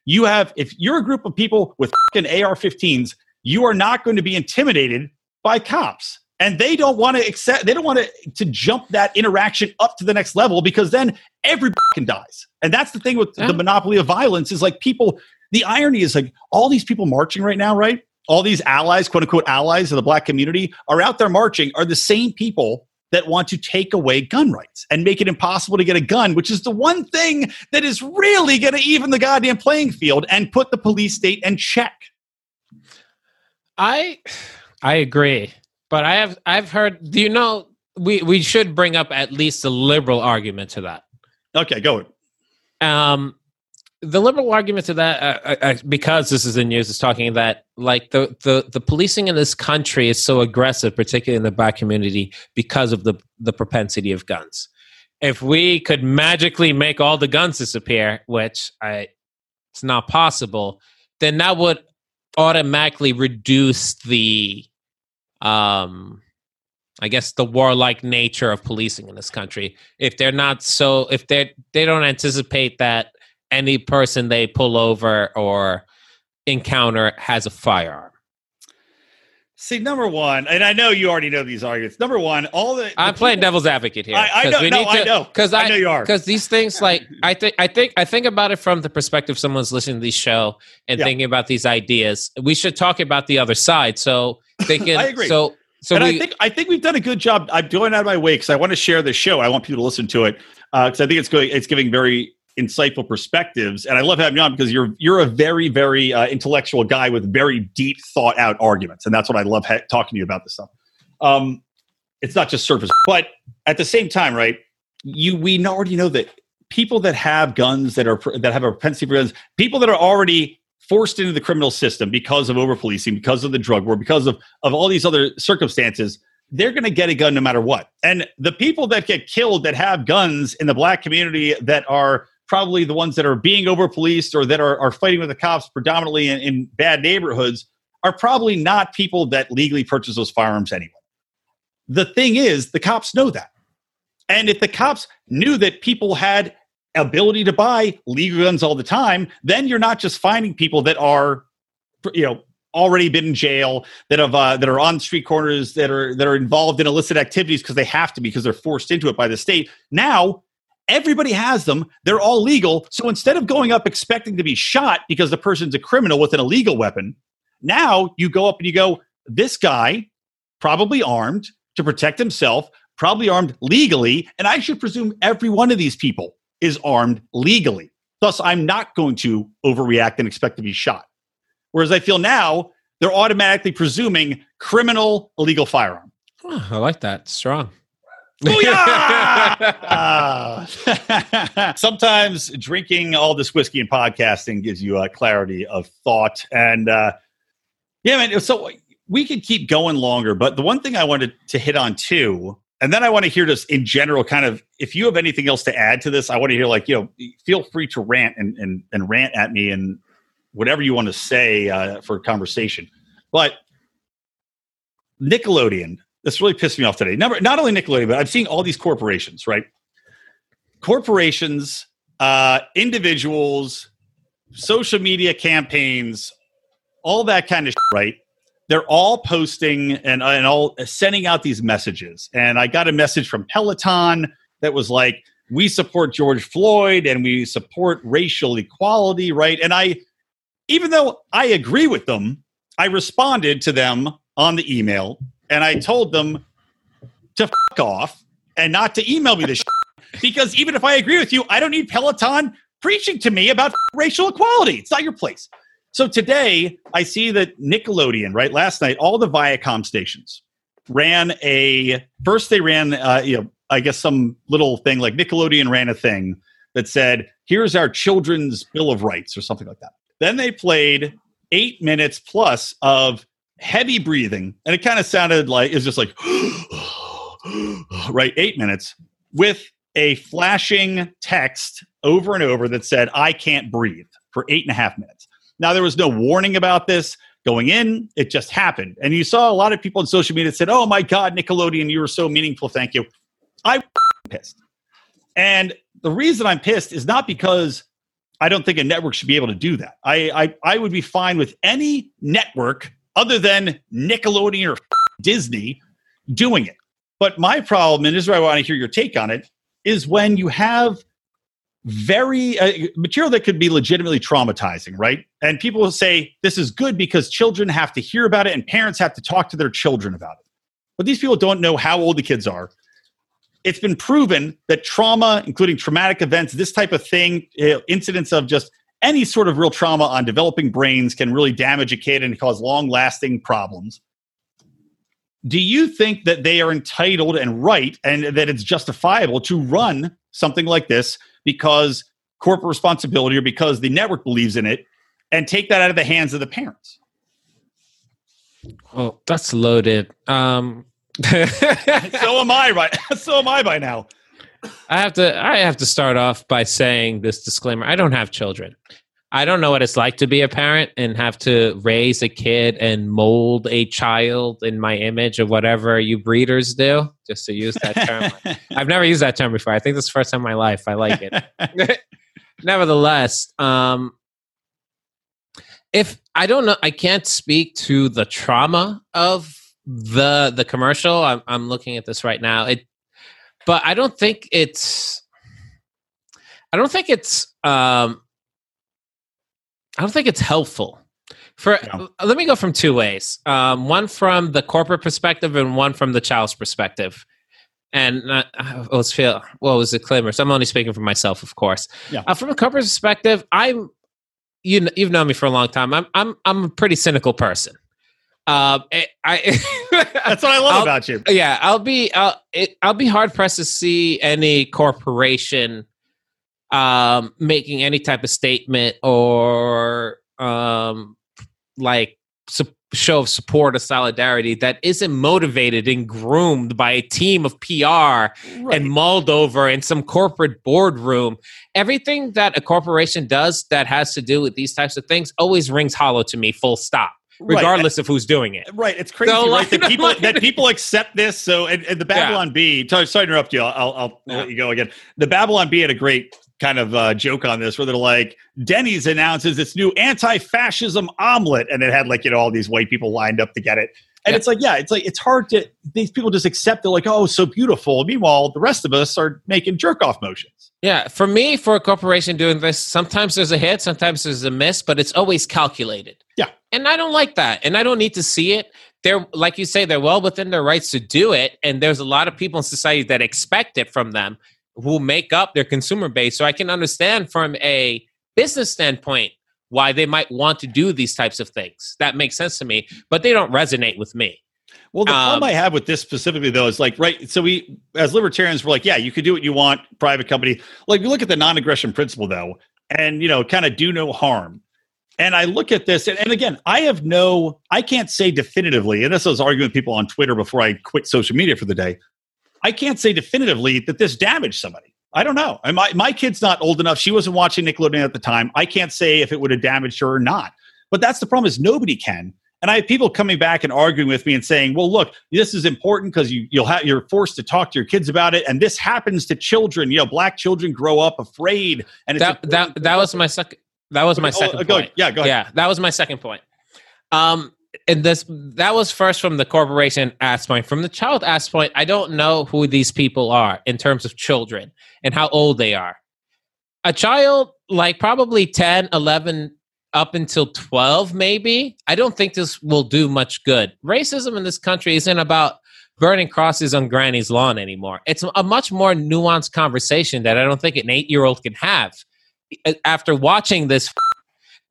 You have, if you're a group of people with an AR 15s, you are not going to be intimidated by cops. And they don't want to accept, they don't want to, to jump that interaction up to the next level because then everybody can dies. And that's the thing with yeah. the monopoly of violence is like people, the irony is like all these people marching right now, right? all these allies, quote unquote allies of the black community, are out there marching are the same people that want to take away gun rights and make it impossible to get a gun, which is the one thing that is really going to even the goddamn playing field and put the police state in check. I I agree, but I have I've heard. Do you know we we should bring up at least a liberal argument to that? Okay, go. Um, the liberal argument to that, uh, uh, uh, because this is the news, is talking that like the, the the policing in this country is so aggressive, particularly in the black community, because of the the propensity of guns. If we could magically make all the guns disappear, which I it's not possible, then that would automatically reduce the um I guess the warlike nature of policing in this country. If they're not so if they they don't anticipate that any person they pull over or encounter has a firearm. See, number one, and I know you already know these arguments. Number one, all the, the I'm people, playing devil's advocate here. I, I know, no, to, I know, because I, I, know you are. Because these things, like I think, I think, I think about it from the perspective someone's listening to this show and yeah. thinking about these ideas. We should talk about the other side, so they can. I agree. So, so and we, I think I think we've done a good job. I'm going out of my way because I want to share the show. I want people to listen to it because uh, I think it's going. It's giving very insightful perspectives. And I love having you on because you're you're a very very uh, intellectual guy with very deep thought out arguments, and that's what I love ha- talking to you about this stuff. Um, it's not just surface, but at the same time, right? You we already know that people that have guns that are that have a propensity for guns, people that are already forced into the criminal system because of over policing, because of the drug war, because of of all these other circumstances they're going to get a gun no matter what. And the people that get killed that have guns in the black community that are probably the ones that are being over policed or that are, are fighting with the cops predominantly in, in bad neighborhoods are probably not people that legally purchase those firearms anyway. The thing is, the cops know that. And if the cops knew that people had ability to buy legal guns all the time, then you're not just finding people that are, you know, already been in jail, that have uh, that are on street corners, that are that are involved in illicit activities because they have to because they're forced into it by the state. Now Everybody has them. They're all legal. So instead of going up expecting to be shot because the person's a criminal with an illegal weapon, now you go up and you go, this guy, probably armed to protect himself, probably armed legally. And I should presume every one of these people is armed legally. Thus, I'm not going to overreact and expect to be shot. Whereas I feel now they're automatically presuming criminal illegal firearm. Oh, I like that. Strong. uh, sometimes drinking all this whiskey and podcasting gives you a clarity of thought. And uh, yeah, man, so we could keep going longer, but the one thing I wanted to hit on too, and then I want to hear just in general, kind of if you have anything else to add to this, I want to hear like, you know, feel free to rant and, and, and rant at me and whatever you want to say uh, for conversation. But Nickelodeon this really pissed me off today. Number, not only Nickelodeon, but I've seen all these corporations, right? Corporations, uh, individuals, social media campaigns, all that kind of shit, right? They're all posting and, uh, and all sending out these messages. And I got a message from Peloton that was like, we support George Floyd and we support racial equality, right? And I, even though I agree with them, I responded to them on the email and I told them to fuck off and not to email me this because even if I agree with you, I don't need Peloton preaching to me about racial equality. It's not your place. So today, I see that Nickelodeon, right? Last night, all the Viacom stations ran a. First, they ran, uh, you know, I guess some little thing like Nickelodeon ran a thing that said, "Here's our children's Bill of Rights" or something like that. Then they played eight minutes plus of heavy breathing, and it kind of sounded like it's just like right eight minutes with a flashing text over and over that said, "I can't breathe" for eight and a half minutes. Now there was no warning about this going in; it just happened, and you saw a lot of people on social media said, "Oh my God, Nickelodeon, you were so meaningful. Thank you." I'm pissed, and the reason I'm pissed is not because I don't think a network should be able to do that. I, I, I would be fine with any network other than Nickelodeon or Disney doing it. But my problem, and this is where I want to hear your take on it, is when you have very uh, material that could be legitimately traumatizing, right? And people will say this is good because children have to hear about it and parents have to talk to their children about it. But these people don't know how old the kids are. It's been proven that trauma, including traumatic events, this type of thing, uh, incidents of just any sort of real trauma on developing brains can really damage a kid and cause long lasting problems. Do you think that they are entitled and right and that it's justifiable to run something like this because corporate responsibility or because the network believes in it and take that out of the hands of the parents? Well, that's loaded. Um, so am I, right? so am I by now. I have to I have to start off by saying this disclaimer. I don't have children. I don't know what it's like to be a parent and have to raise a kid and mold a child in my image of whatever you breeders do, just to use that term. I've never used that term before. I think this is the first time in my life. I like it. Nevertheless, um, if I don't know, I can't speak to the trauma of the the commercial. I'm, I'm looking at this right now. It but I don't think it's I don't think it's um I don't think it's helpful. For yeah. let me go from two ways. Um, one from the corporate perspective and one from the child's perspective. And uh, let's feel well was it clear? So I'm only speaking for myself, of course. Yeah. Uh, from a corporate perspective, I'm you know, you've known me for a long time. I'm I'm I'm a pretty cynical person. Um, I, I that's what I love I'll, about you. Yeah, I'll be I'll it, I'll be hard pressed to see any corporation um making any type of statement or um like su- show of support or solidarity that isn't motivated and groomed by a team of PR right. and mulled over in some corporate boardroom. Everything that a corporation does that has to do with these types of things always rings hollow to me. Full stop regardless right. of who's doing it. Right. It's crazy, so, right? That people that people accept this. So, and, and the Babylon yeah. Bee. Sorry, sorry to interrupt you. I'll, I'll, I'll yeah. let you go again. The Babylon Bee had a great kind of uh, joke on this where they're like, Denny's announces its new anti-fascism omelet, and it had like you know all these white people lined up to get it. And yeah. it's like, yeah, it's like it's hard to these people just accept it like, oh, so beautiful. Meanwhile, the rest of us are making jerk off motions. Yeah, for me, for a corporation doing this, sometimes there's a hit, sometimes there's a miss, but it's always calculated. Yeah, and I don't like that, and I don't need to see it. They're like you say, they're well within their rights to do it, and there's a lot of people in society that expect it from them, who make up their consumer base. So I can understand from a business standpoint why they might want to do these types of things. That makes sense to me, but they don't resonate with me. Well, the problem um, I have with this specifically, though, is like, right. So we, as libertarians, we're like, yeah, you can do what you want, private company. Like, you look at the non-aggression principle, though, and you know, kind of do no harm. And I look at this, and, and, again, I have no, I can't say definitively. And this I was arguing with people on Twitter before I quit social media for the day. I can't say definitively that this damaged somebody. I don't know. My, my kid's not old enough. She wasn't watching Nickelodeon at the time. I can't say if it would have damaged her or not. But that's the problem is nobody can. And I have people coming back and arguing with me and saying, "Well, look, this is important because you you'll have you're forced to talk to your kids about it, and this happens to children. You know, black children grow up afraid." And that that that was my second. That was my oh, second oh, point. Yeah, go ahead. Yeah, that was my second point. Um, and this that was first from the corporation aspect. From the child aspect, I don't know who these people are in terms of children and how old they are. A child like probably 10, 11 up until 12 maybe. I don't think this will do much good. Racism in this country isn't about burning crosses on granny's lawn anymore. It's a much more nuanced conversation that I don't think an 8-year-old can have. Eh, after watching this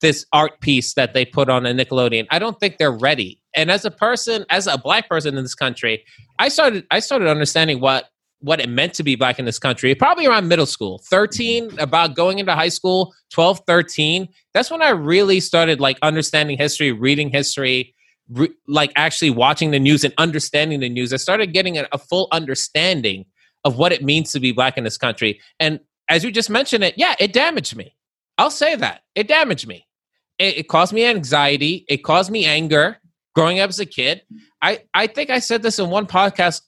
this art piece that they put on a Nickelodeon. I don't think they're ready. And as a person, as a black person in this country, I started I started understanding what what it meant to be black in this country probably around middle school 13 about going into high school 12 13 that's when i really started like understanding history reading history re- like actually watching the news and understanding the news i started getting a, a, full understanding of what it means to be black in this country and as you just mentioned it yeah it damaged me i'll say that it damaged me it, it caused me anxiety. It caused me anger growing up as a kid. I, I think I said this in one podcast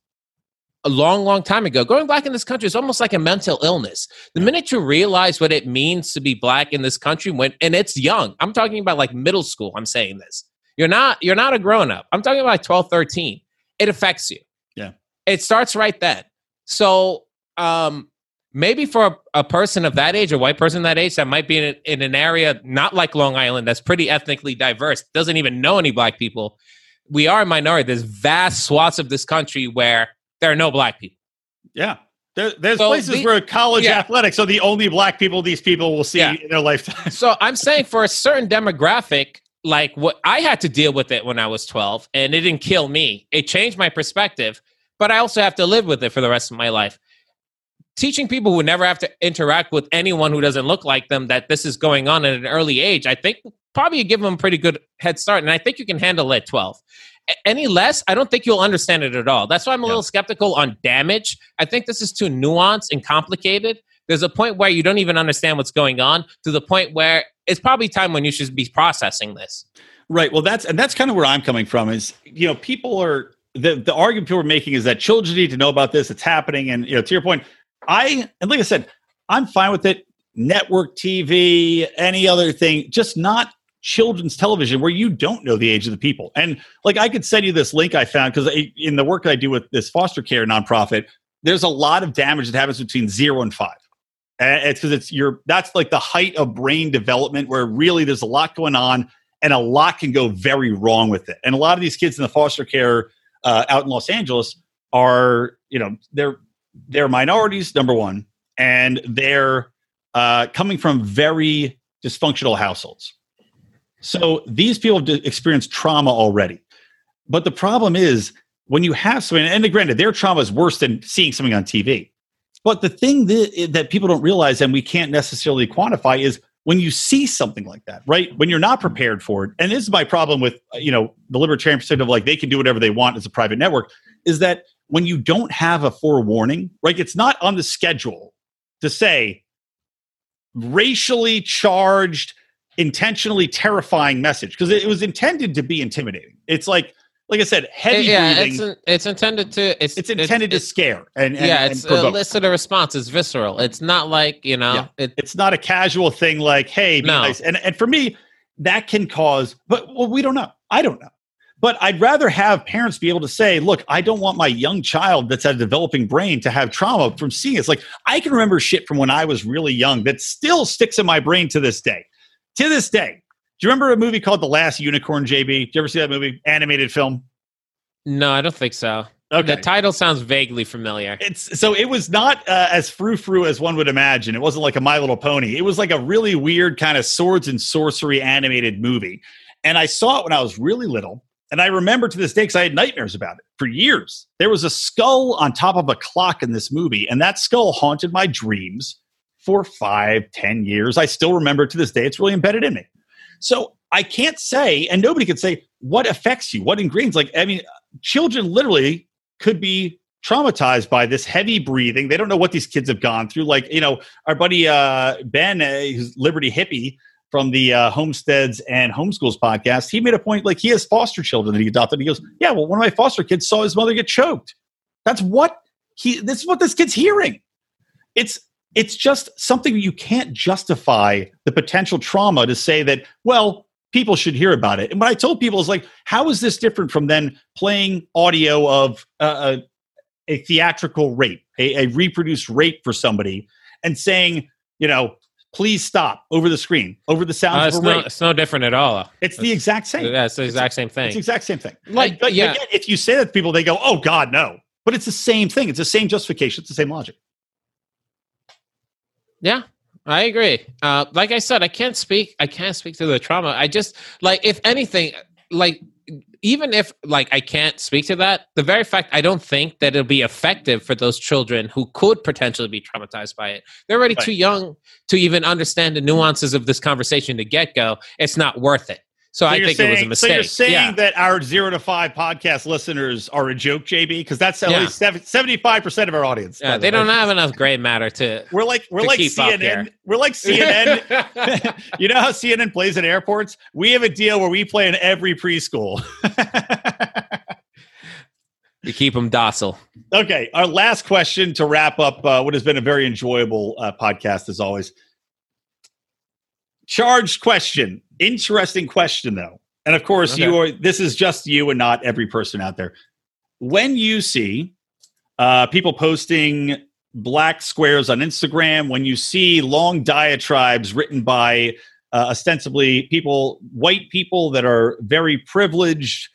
a long, long time ago. Going black in this country is almost like a mental illness. The minute you realize what it means to be black in this country, when and it's young, I'm talking about like middle school. I'm saying this. You're not you're not a grown up. I'm talking about like 12, 13. It affects you. Yeah. It starts right then. So um maybe for a, a, person of that age, a white person that age, that might be in, a, in an area not like Long Island that's pretty ethnically diverse, doesn't even know any black people. We are a minority. There's vast swaths of this country where there are no black people. Yeah. There, there's so places the, where college yeah. athletics are the only black people these people will see yeah. in their lifetime. so I'm saying for a certain demographic, like what I had to deal with it when I was 12, and it didn't kill me. It changed my perspective, but I also have to live with it for the rest of my life teaching people who never have to interact with anyone who doesn't look like them that this is going on at an early age, I think probably you give them a pretty good head start. And I think you can handle it at 12. Any less, I don't think you'll understand it at all. That's why I'm a yeah. little skeptical on damage. I think this is too nuanced and complicated. There's a point where you don't even understand what's going on to the point where it's probably time when you should be processing this. Right. Well, that's and that's kind of where I'm coming from. Is you know people are the the argument people are making is that children need to know about this. It's happening, and you know to your point, I and like I said, I'm fine with it. Network TV, any other thing, just not children's television where you don't know the age of the people. And like I could send you this link I found because in the work I do with this foster care nonprofit, there's a lot of damage that happens between zero and five. And it's because it's your that's like the height of brain development where really there's a lot going on and a lot can go very wrong with it. And a lot of these kids in the foster care uh, out in Los Angeles are, you know, they're they're minorities, number one, and they're uh, coming from very dysfunctional households. So these people have experienced trauma already. But the problem is when you have something, and granted, their trauma is worse than seeing something on TV. But the thing that, that people don't realize and we can't necessarily quantify is when you see something like that, right? When you're not prepared for it, and this is my problem with you know the libertarian perspective, like they can do whatever they want as a private network, is that when you don't have a forewarning, right? It's not on the schedule to say racially charged, intentionally terrifying message because it, was intended to be intimidating. It's like, like I said, heavy yeah, breathing. It's, it's intended to. It's, it's intended it's, to scare and, and yeah, it's and a response. It's visceral. It's not like you know. Yeah. It, it's not a casual thing like, "Hey, no. Nice. And and for me, that can cause. But well, we don't know. I don't know. But I'd rather have parents be able to say, look, I don't want my young child that's at a developing brain to have trauma from seeing it. It's like I can remember shit from when I was really young that still sticks in my brain to this day. To this day. Do you remember a movie called The Last Unicorn, JB? Do you ever see that movie? Animated film? No, I don't think so. Okay. The title sounds vaguely familiar. It's so it was not uh, as frou frou as one would imagine. It wasn't like a My Little Pony. It was like a really weird kind of swords and sorcery animated movie. And I saw it when I was really little. And I remember to this day because I had nightmares about it for years. There was a skull on top of a clock in this movie, and that skull haunted my dreams for five, ten years. I still remember to this day. It's really embedded in me. So I can't say, and nobody could say what affects you, what ingrains. Like, I mean, children literally could be traumatized by this heavy breathing. They don't know what these kids have gone through. Like, you know, our buddy uh, Ben, uh, who's Liberty Hippie, from the uh, Homesteads and Homeschools podcast, he made a point like he has foster children that he adopted. He goes, Yeah, well, one of my foster kids saw his mother get choked. That's what he this is what this kid's hearing. It's it's just something you can't justify the potential trauma to say that, well, people should hear about it. And what I told people is like, how is this different from then playing audio of uh, a, a theatrical rape, a, a reproduced rape for somebody, and saying, you know, please stop over the screen, over the sound. Uh, it's, no, it's no different at all. It's, it's the exact same. Yeah, it's the exact same thing. It's the exact same thing. Like, but yeah. Again, if you say that to people, they go, "Oh God, no!" But it's the same thing. It's the same justification. It's the same logic. Yeah, I agree. Uh, like I said, I can't speak. I can't speak to the trauma. I just like, if anything, like even if like I can't speak to that, the very fact I don't think that it'll be effective for those children who could potentially be traumatized by it. They're already right. too young to even understand the nuances of this conversation to get go. It's not worth it. So, so I think saying, it was a mistake. So you're saying yeah. that our zero to five podcast listeners are a joke, JB? Because that's at yeah. least seventy five percent of our audience. Yeah, they don't have enough gray matter to. We're like we're like CNN. We're like CNN. you know how CNN plays at airports? We have a deal where we play in every preschool. we keep them docile. Okay, our last question to wrap up uh, what has been a very enjoyable uh, podcast as always. Charged question Interesting question, though. And of course, okay. you are. This is just you, and not every person out there. When you see uh, people posting black squares on Instagram, when you see long diatribes written by uh, ostensibly people, white people that are very privileged,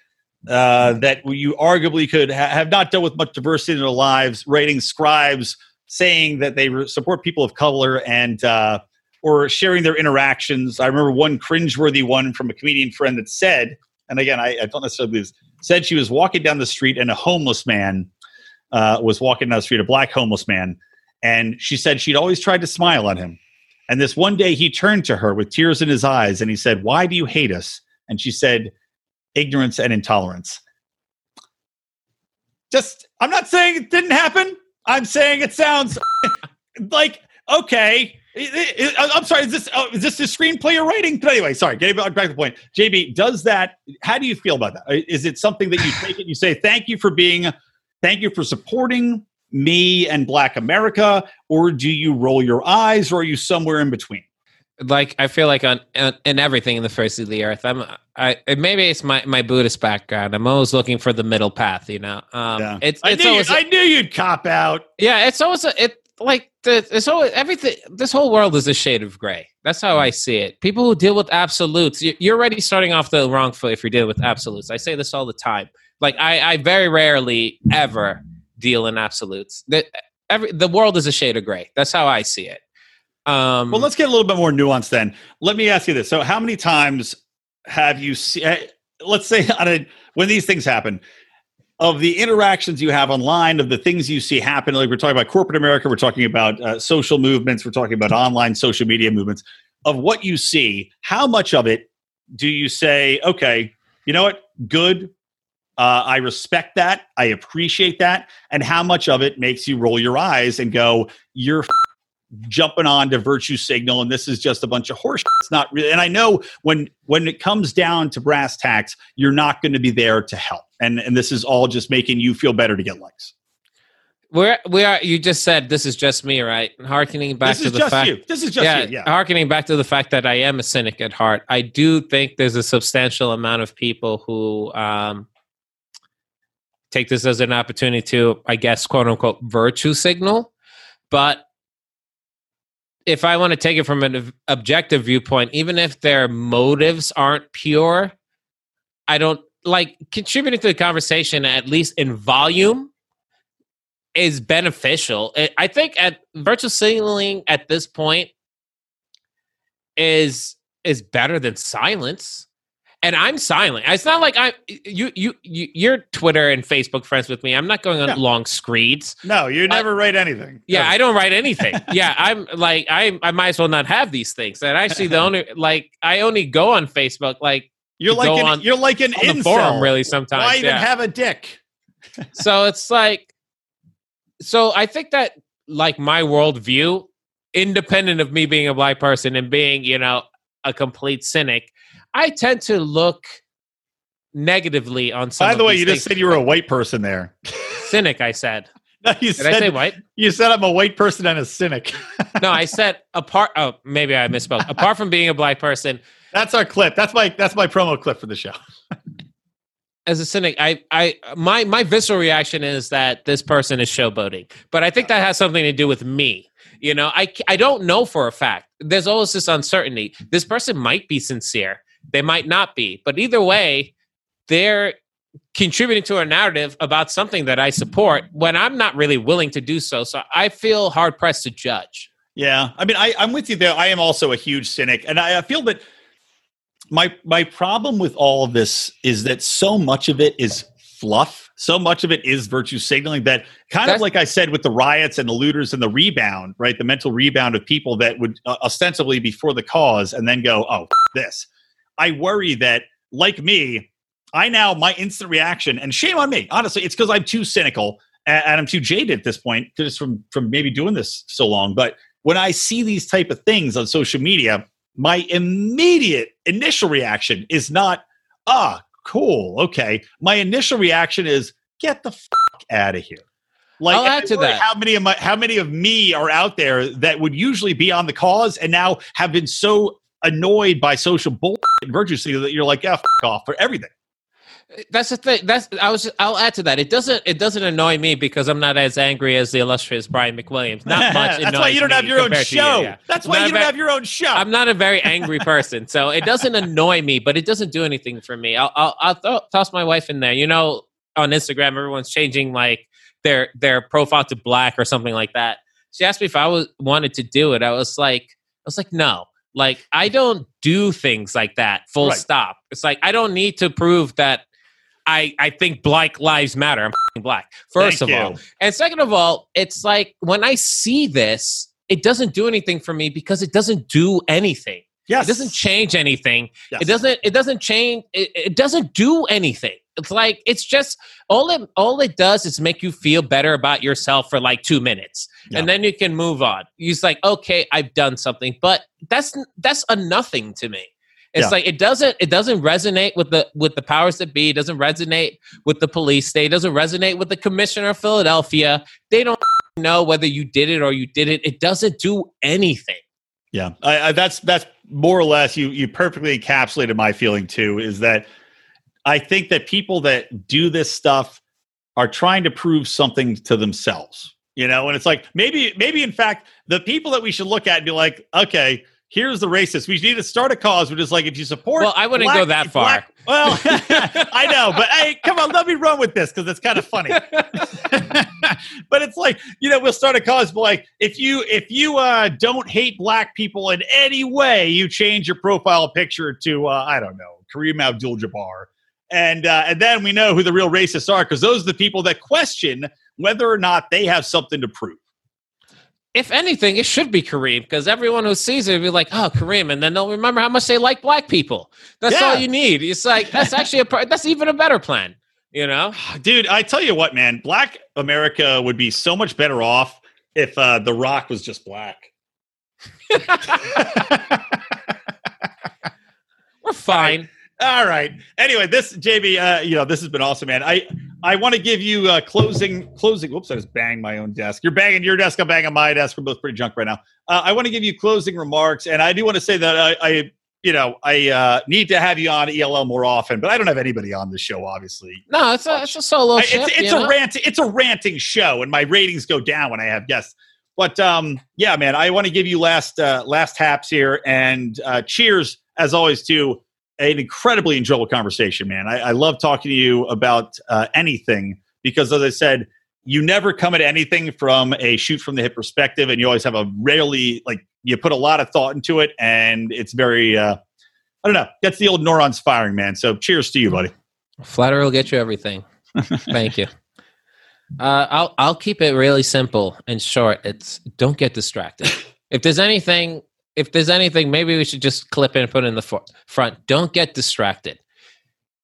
uh, that you arguably could ha- have not dealt with much diversity in their lives, writing scribes saying that they re- support people of color and uh, or sharing their interactions. I remember one cringeworthy one from a comedian friend that said, and again, I, I don't necessarily believe this, said she was walking down the street and a homeless man uh, was walking down the street, a black homeless man, and she said she'd always tried to smile on him. And this one day he turned to her with tears in his eyes and he said, Why do you hate us? And she said, Ignorance and intolerance. Just, I'm not saying it didn't happen. I'm saying it sounds like, okay, I'm sorry. Is this uh, is this the screenplay you're writing? But anyway, sorry. Getting back to the point. JB, does that? How do you feel about that? Uh, it something that you take it? You say thank you for being, thank you for supporting me and Black America, or do you roll your eyes, or are you somewhere in between? Like I feel like on, on in everything in the face of the earth, I'm. I maybe it's my my Buddhist background. I'm always looking for the middle path. You know, um, yeah. it's, it's I knew always, I knew you'd cop out. Yeah, it's always a, it like the, this whole everything this whole world is a shade of gray. That's how i see it. People who deal with absolutes you're already starting off the wrong foot if you're dealing with absolutes. I say this all the time. Like i, I very rarely ever deal in absolutes. That every the world is a shade of gray. That's how i see it. Um, well let's get a little bit more nuance then. Let me ask you this. So how many times have you seen eh, let's say a, when these things happen of the interactions you have online, of the things you see happen. Like we're talking about corporate America, we're talking about uh, social movements, we're talking about online social media movements. Of what you see, how much of it do you say, okay, you know what, good, uh, I respect that, I appreciate that, and how much of it makes you roll your eyes and go, you're jumping on to virtue signal and this is just a bunch of horse it's not really and i know when when it comes down to brass tacks you're not going to be there to help and and this is all just making you feel better to get likes. We're we are you just said this is just me right? Harkening back to the fact you. this is just yeah, you, yeah. harkening back to the fact that i am a cynic at heart. I do think there's a substantial amount of people who um take this as an opportunity to i guess quote unquote virtue signal. But if I want to take it from an objective viewpoint, even if their motives aren't pure, I don't like contributing to the conversation, at least in volume, is beneficial. I think at virtual signaling at this point is is better than silence and I'm silent. It's not like I you you, you you're Twitter and Facebook friends with me. I'm not going on no. long screeds. No, you never write anything. Yeah, I don't write anything. yeah, I'm like I I might as well not have these things. And actually, the only like I only go on Facebook like you're like an, on, you're like an incel. forum really sometimes. Why even yeah. have a dick? so it's like so I think that like my worldview, independent of me being a black person and being you know a complete cynic I tend to look negatively on some. By the way, you just said you were a white person there. Cynic, I said. No, you Did said, I say white? You said I'm a white person and a cynic. no, I said apart. Oh, maybe I misspoke. Apart from being a black person, that's our clip. That's my that's my promo clip for the show. as a cynic, I, I, my, my visceral reaction is that this person is showboating, but I think that has something to do with me. You know, I, I don't know for a fact. There's always this uncertainty. This person might be sincere. They might not be. But either way, they're contributing to a narrative about something that I support when I'm not really willing to do so. So I feel hard pressed to judge. Yeah. I mean, I, I'm with you there. I am also a huge cynic. And I, I feel that my my problem with all of this is that so much of it is fluff. So much of it is virtue signaling that kind That's, of like I said with the riots and the looters and the rebound, right? The mental rebound of people that would uh, ostensibly be for the cause and then go, oh, this. I worry that, like me, I now my instant reaction, and shame on me, honestly, it's because I'm too cynical and, and I'm too jaded at this point, just from from maybe doing this so long. But when I see these type of things on social media, my immediate initial reaction is not, ah, cool, okay. My initial reaction is, get the fuck out of here. Like, I'll add to that. How many of my, how many of me are out there that would usually be on the cause and now have been so annoyed by social bull and virtue that you're like, yeah, off for everything. That's the thing. That's I was. I'll add to that. It doesn't. It doesn't annoy me because I'm not as angry as the illustrious Brian McWilliams. Not much. That's why you don't have your own show. You, yeah. That's why you don't have your own show. I'm not a very angry person, so it doesn't annoy me, but it doesn't do anything for me. I'll I'll, I'll th- toss my wife in there. You know, on Instagram, everyone's changing like their their profile to black or something like that. She asked me if I was wanted to do it. I was like, I was like, no. Like I don't do things like that. Full right. stop. It's like I don't need to prove that I I think Black Lives Matter. I'm black. First Thank of you. all, and second of all, it's like when I see this, it doesn't do anything for me because it doesn't do anything. Yes. It doesn't change anything. Yes. It doesn't it doesn't change it, it doesn't do anything. It's like it's just all it all it does is make you feel better about yourself for like two minutes, yeah. and then you can move on. He's like, okay, I've done something, but that's that's a nothing to me. It's yeah. like it doesn't it doesn't resonate with the with the powers that be. It doesn't resonate with the police state. It doesn't resonate with the commissioner of Philadelphia. They don't know whether you did it or you didn't. It doesn't do anything. Yeah, I, I, that's that's more or less you you perfectly encapsulated my feeling too. Is that I think that people that do this stuff are trying to prove something to themselves. You know, and it's like maybe maybe in fact the people that we should look at and be like, okay, here's the racist. We need to start a cause which is like if you support. Well, I wouldn't black, go that far. Black, well, I know, but hey, come on, let me run with this because it's kind of funny. but it's like you know, we'll start a cause but like if you if you uh, don't hate black people in any way, you change your profile picture to uh, I don't know Kareem Abdul-Jabbar. And uh, and then we know who the real racists are because those are the people that question whether or not they have something to prove if anything, it should be Kareem because everyone who sees it will be like, "Oh, Kareem," and then they'll remember how much they like black people. That's yeah. all you need. It's like that's actually a that's even a better plan. You know, dude. I tell you what, man. Black America would be so much better off if uh, The Rock was just black. We're fine. All right. Anyway, this JB, uh, you know, this has been awesome, man. I I want to give you uh, closing closing. Whoops, I just banged my own desk. You're banging your desk. I'm banging my desk. We're both pretty junk right now. Uh, I want to give you closing remarks, and I do want to say that I, I you know, I uh, need to have you on ELL more often, but I don't have anybody on the show, obviously. No, it's a, it's a solo. I, ship, it's, it's a rant. It's a ranting show, and my ratings go down when I have guests. But um, yeah, man, I want to give you last uh, last haps here, and uh, cheers as always to an incredibly enjoyable conversation, man. I, I love talking to you about uh, anything because, as I said, you never come at anything from a shoot from the hip perspective, and you always have a rarely like you put a lot of thought into it, and it's very uh, I don't know, gets the old neurons firing, man. So, cheers to you, buddy. Flatter will get you everything. Thank you. Uh, I'll I'll keep it really simple and short. It's don't get distracted. If there's anything if there's anything, maybe we should just clip and put in the for- front. Don't get distracted.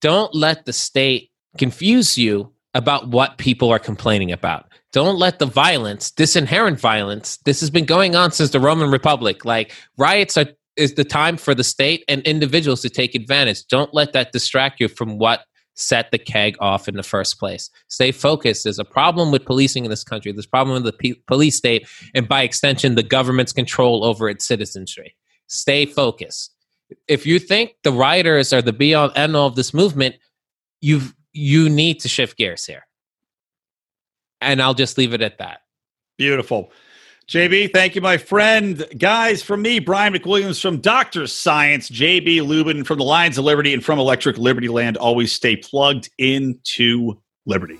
Don't let the state confuse you about what people are complaining about. Don't let the violence, this inherent violence, this has been going on since the Roman Republic. Like riots are is the time for the state and individuals to take advantage. Don't let that distract you from what set the keg off in the first place. Stay focused. There's a problem with policing in this country. There's a problem with the police state, and by extension, the government's control over its citizenry. Stay focused. If you think the rioters are the be all end all of this movement, you you need to shift gears here. And I'll just leave it at that. Beautiful. JB, thank you, my friend. Guys, from me, Brian McWilliams from Dr. Science, JB Lubin from the Lions of Liberty and from Electric Liberty Land. Always stay plugged into Liberty.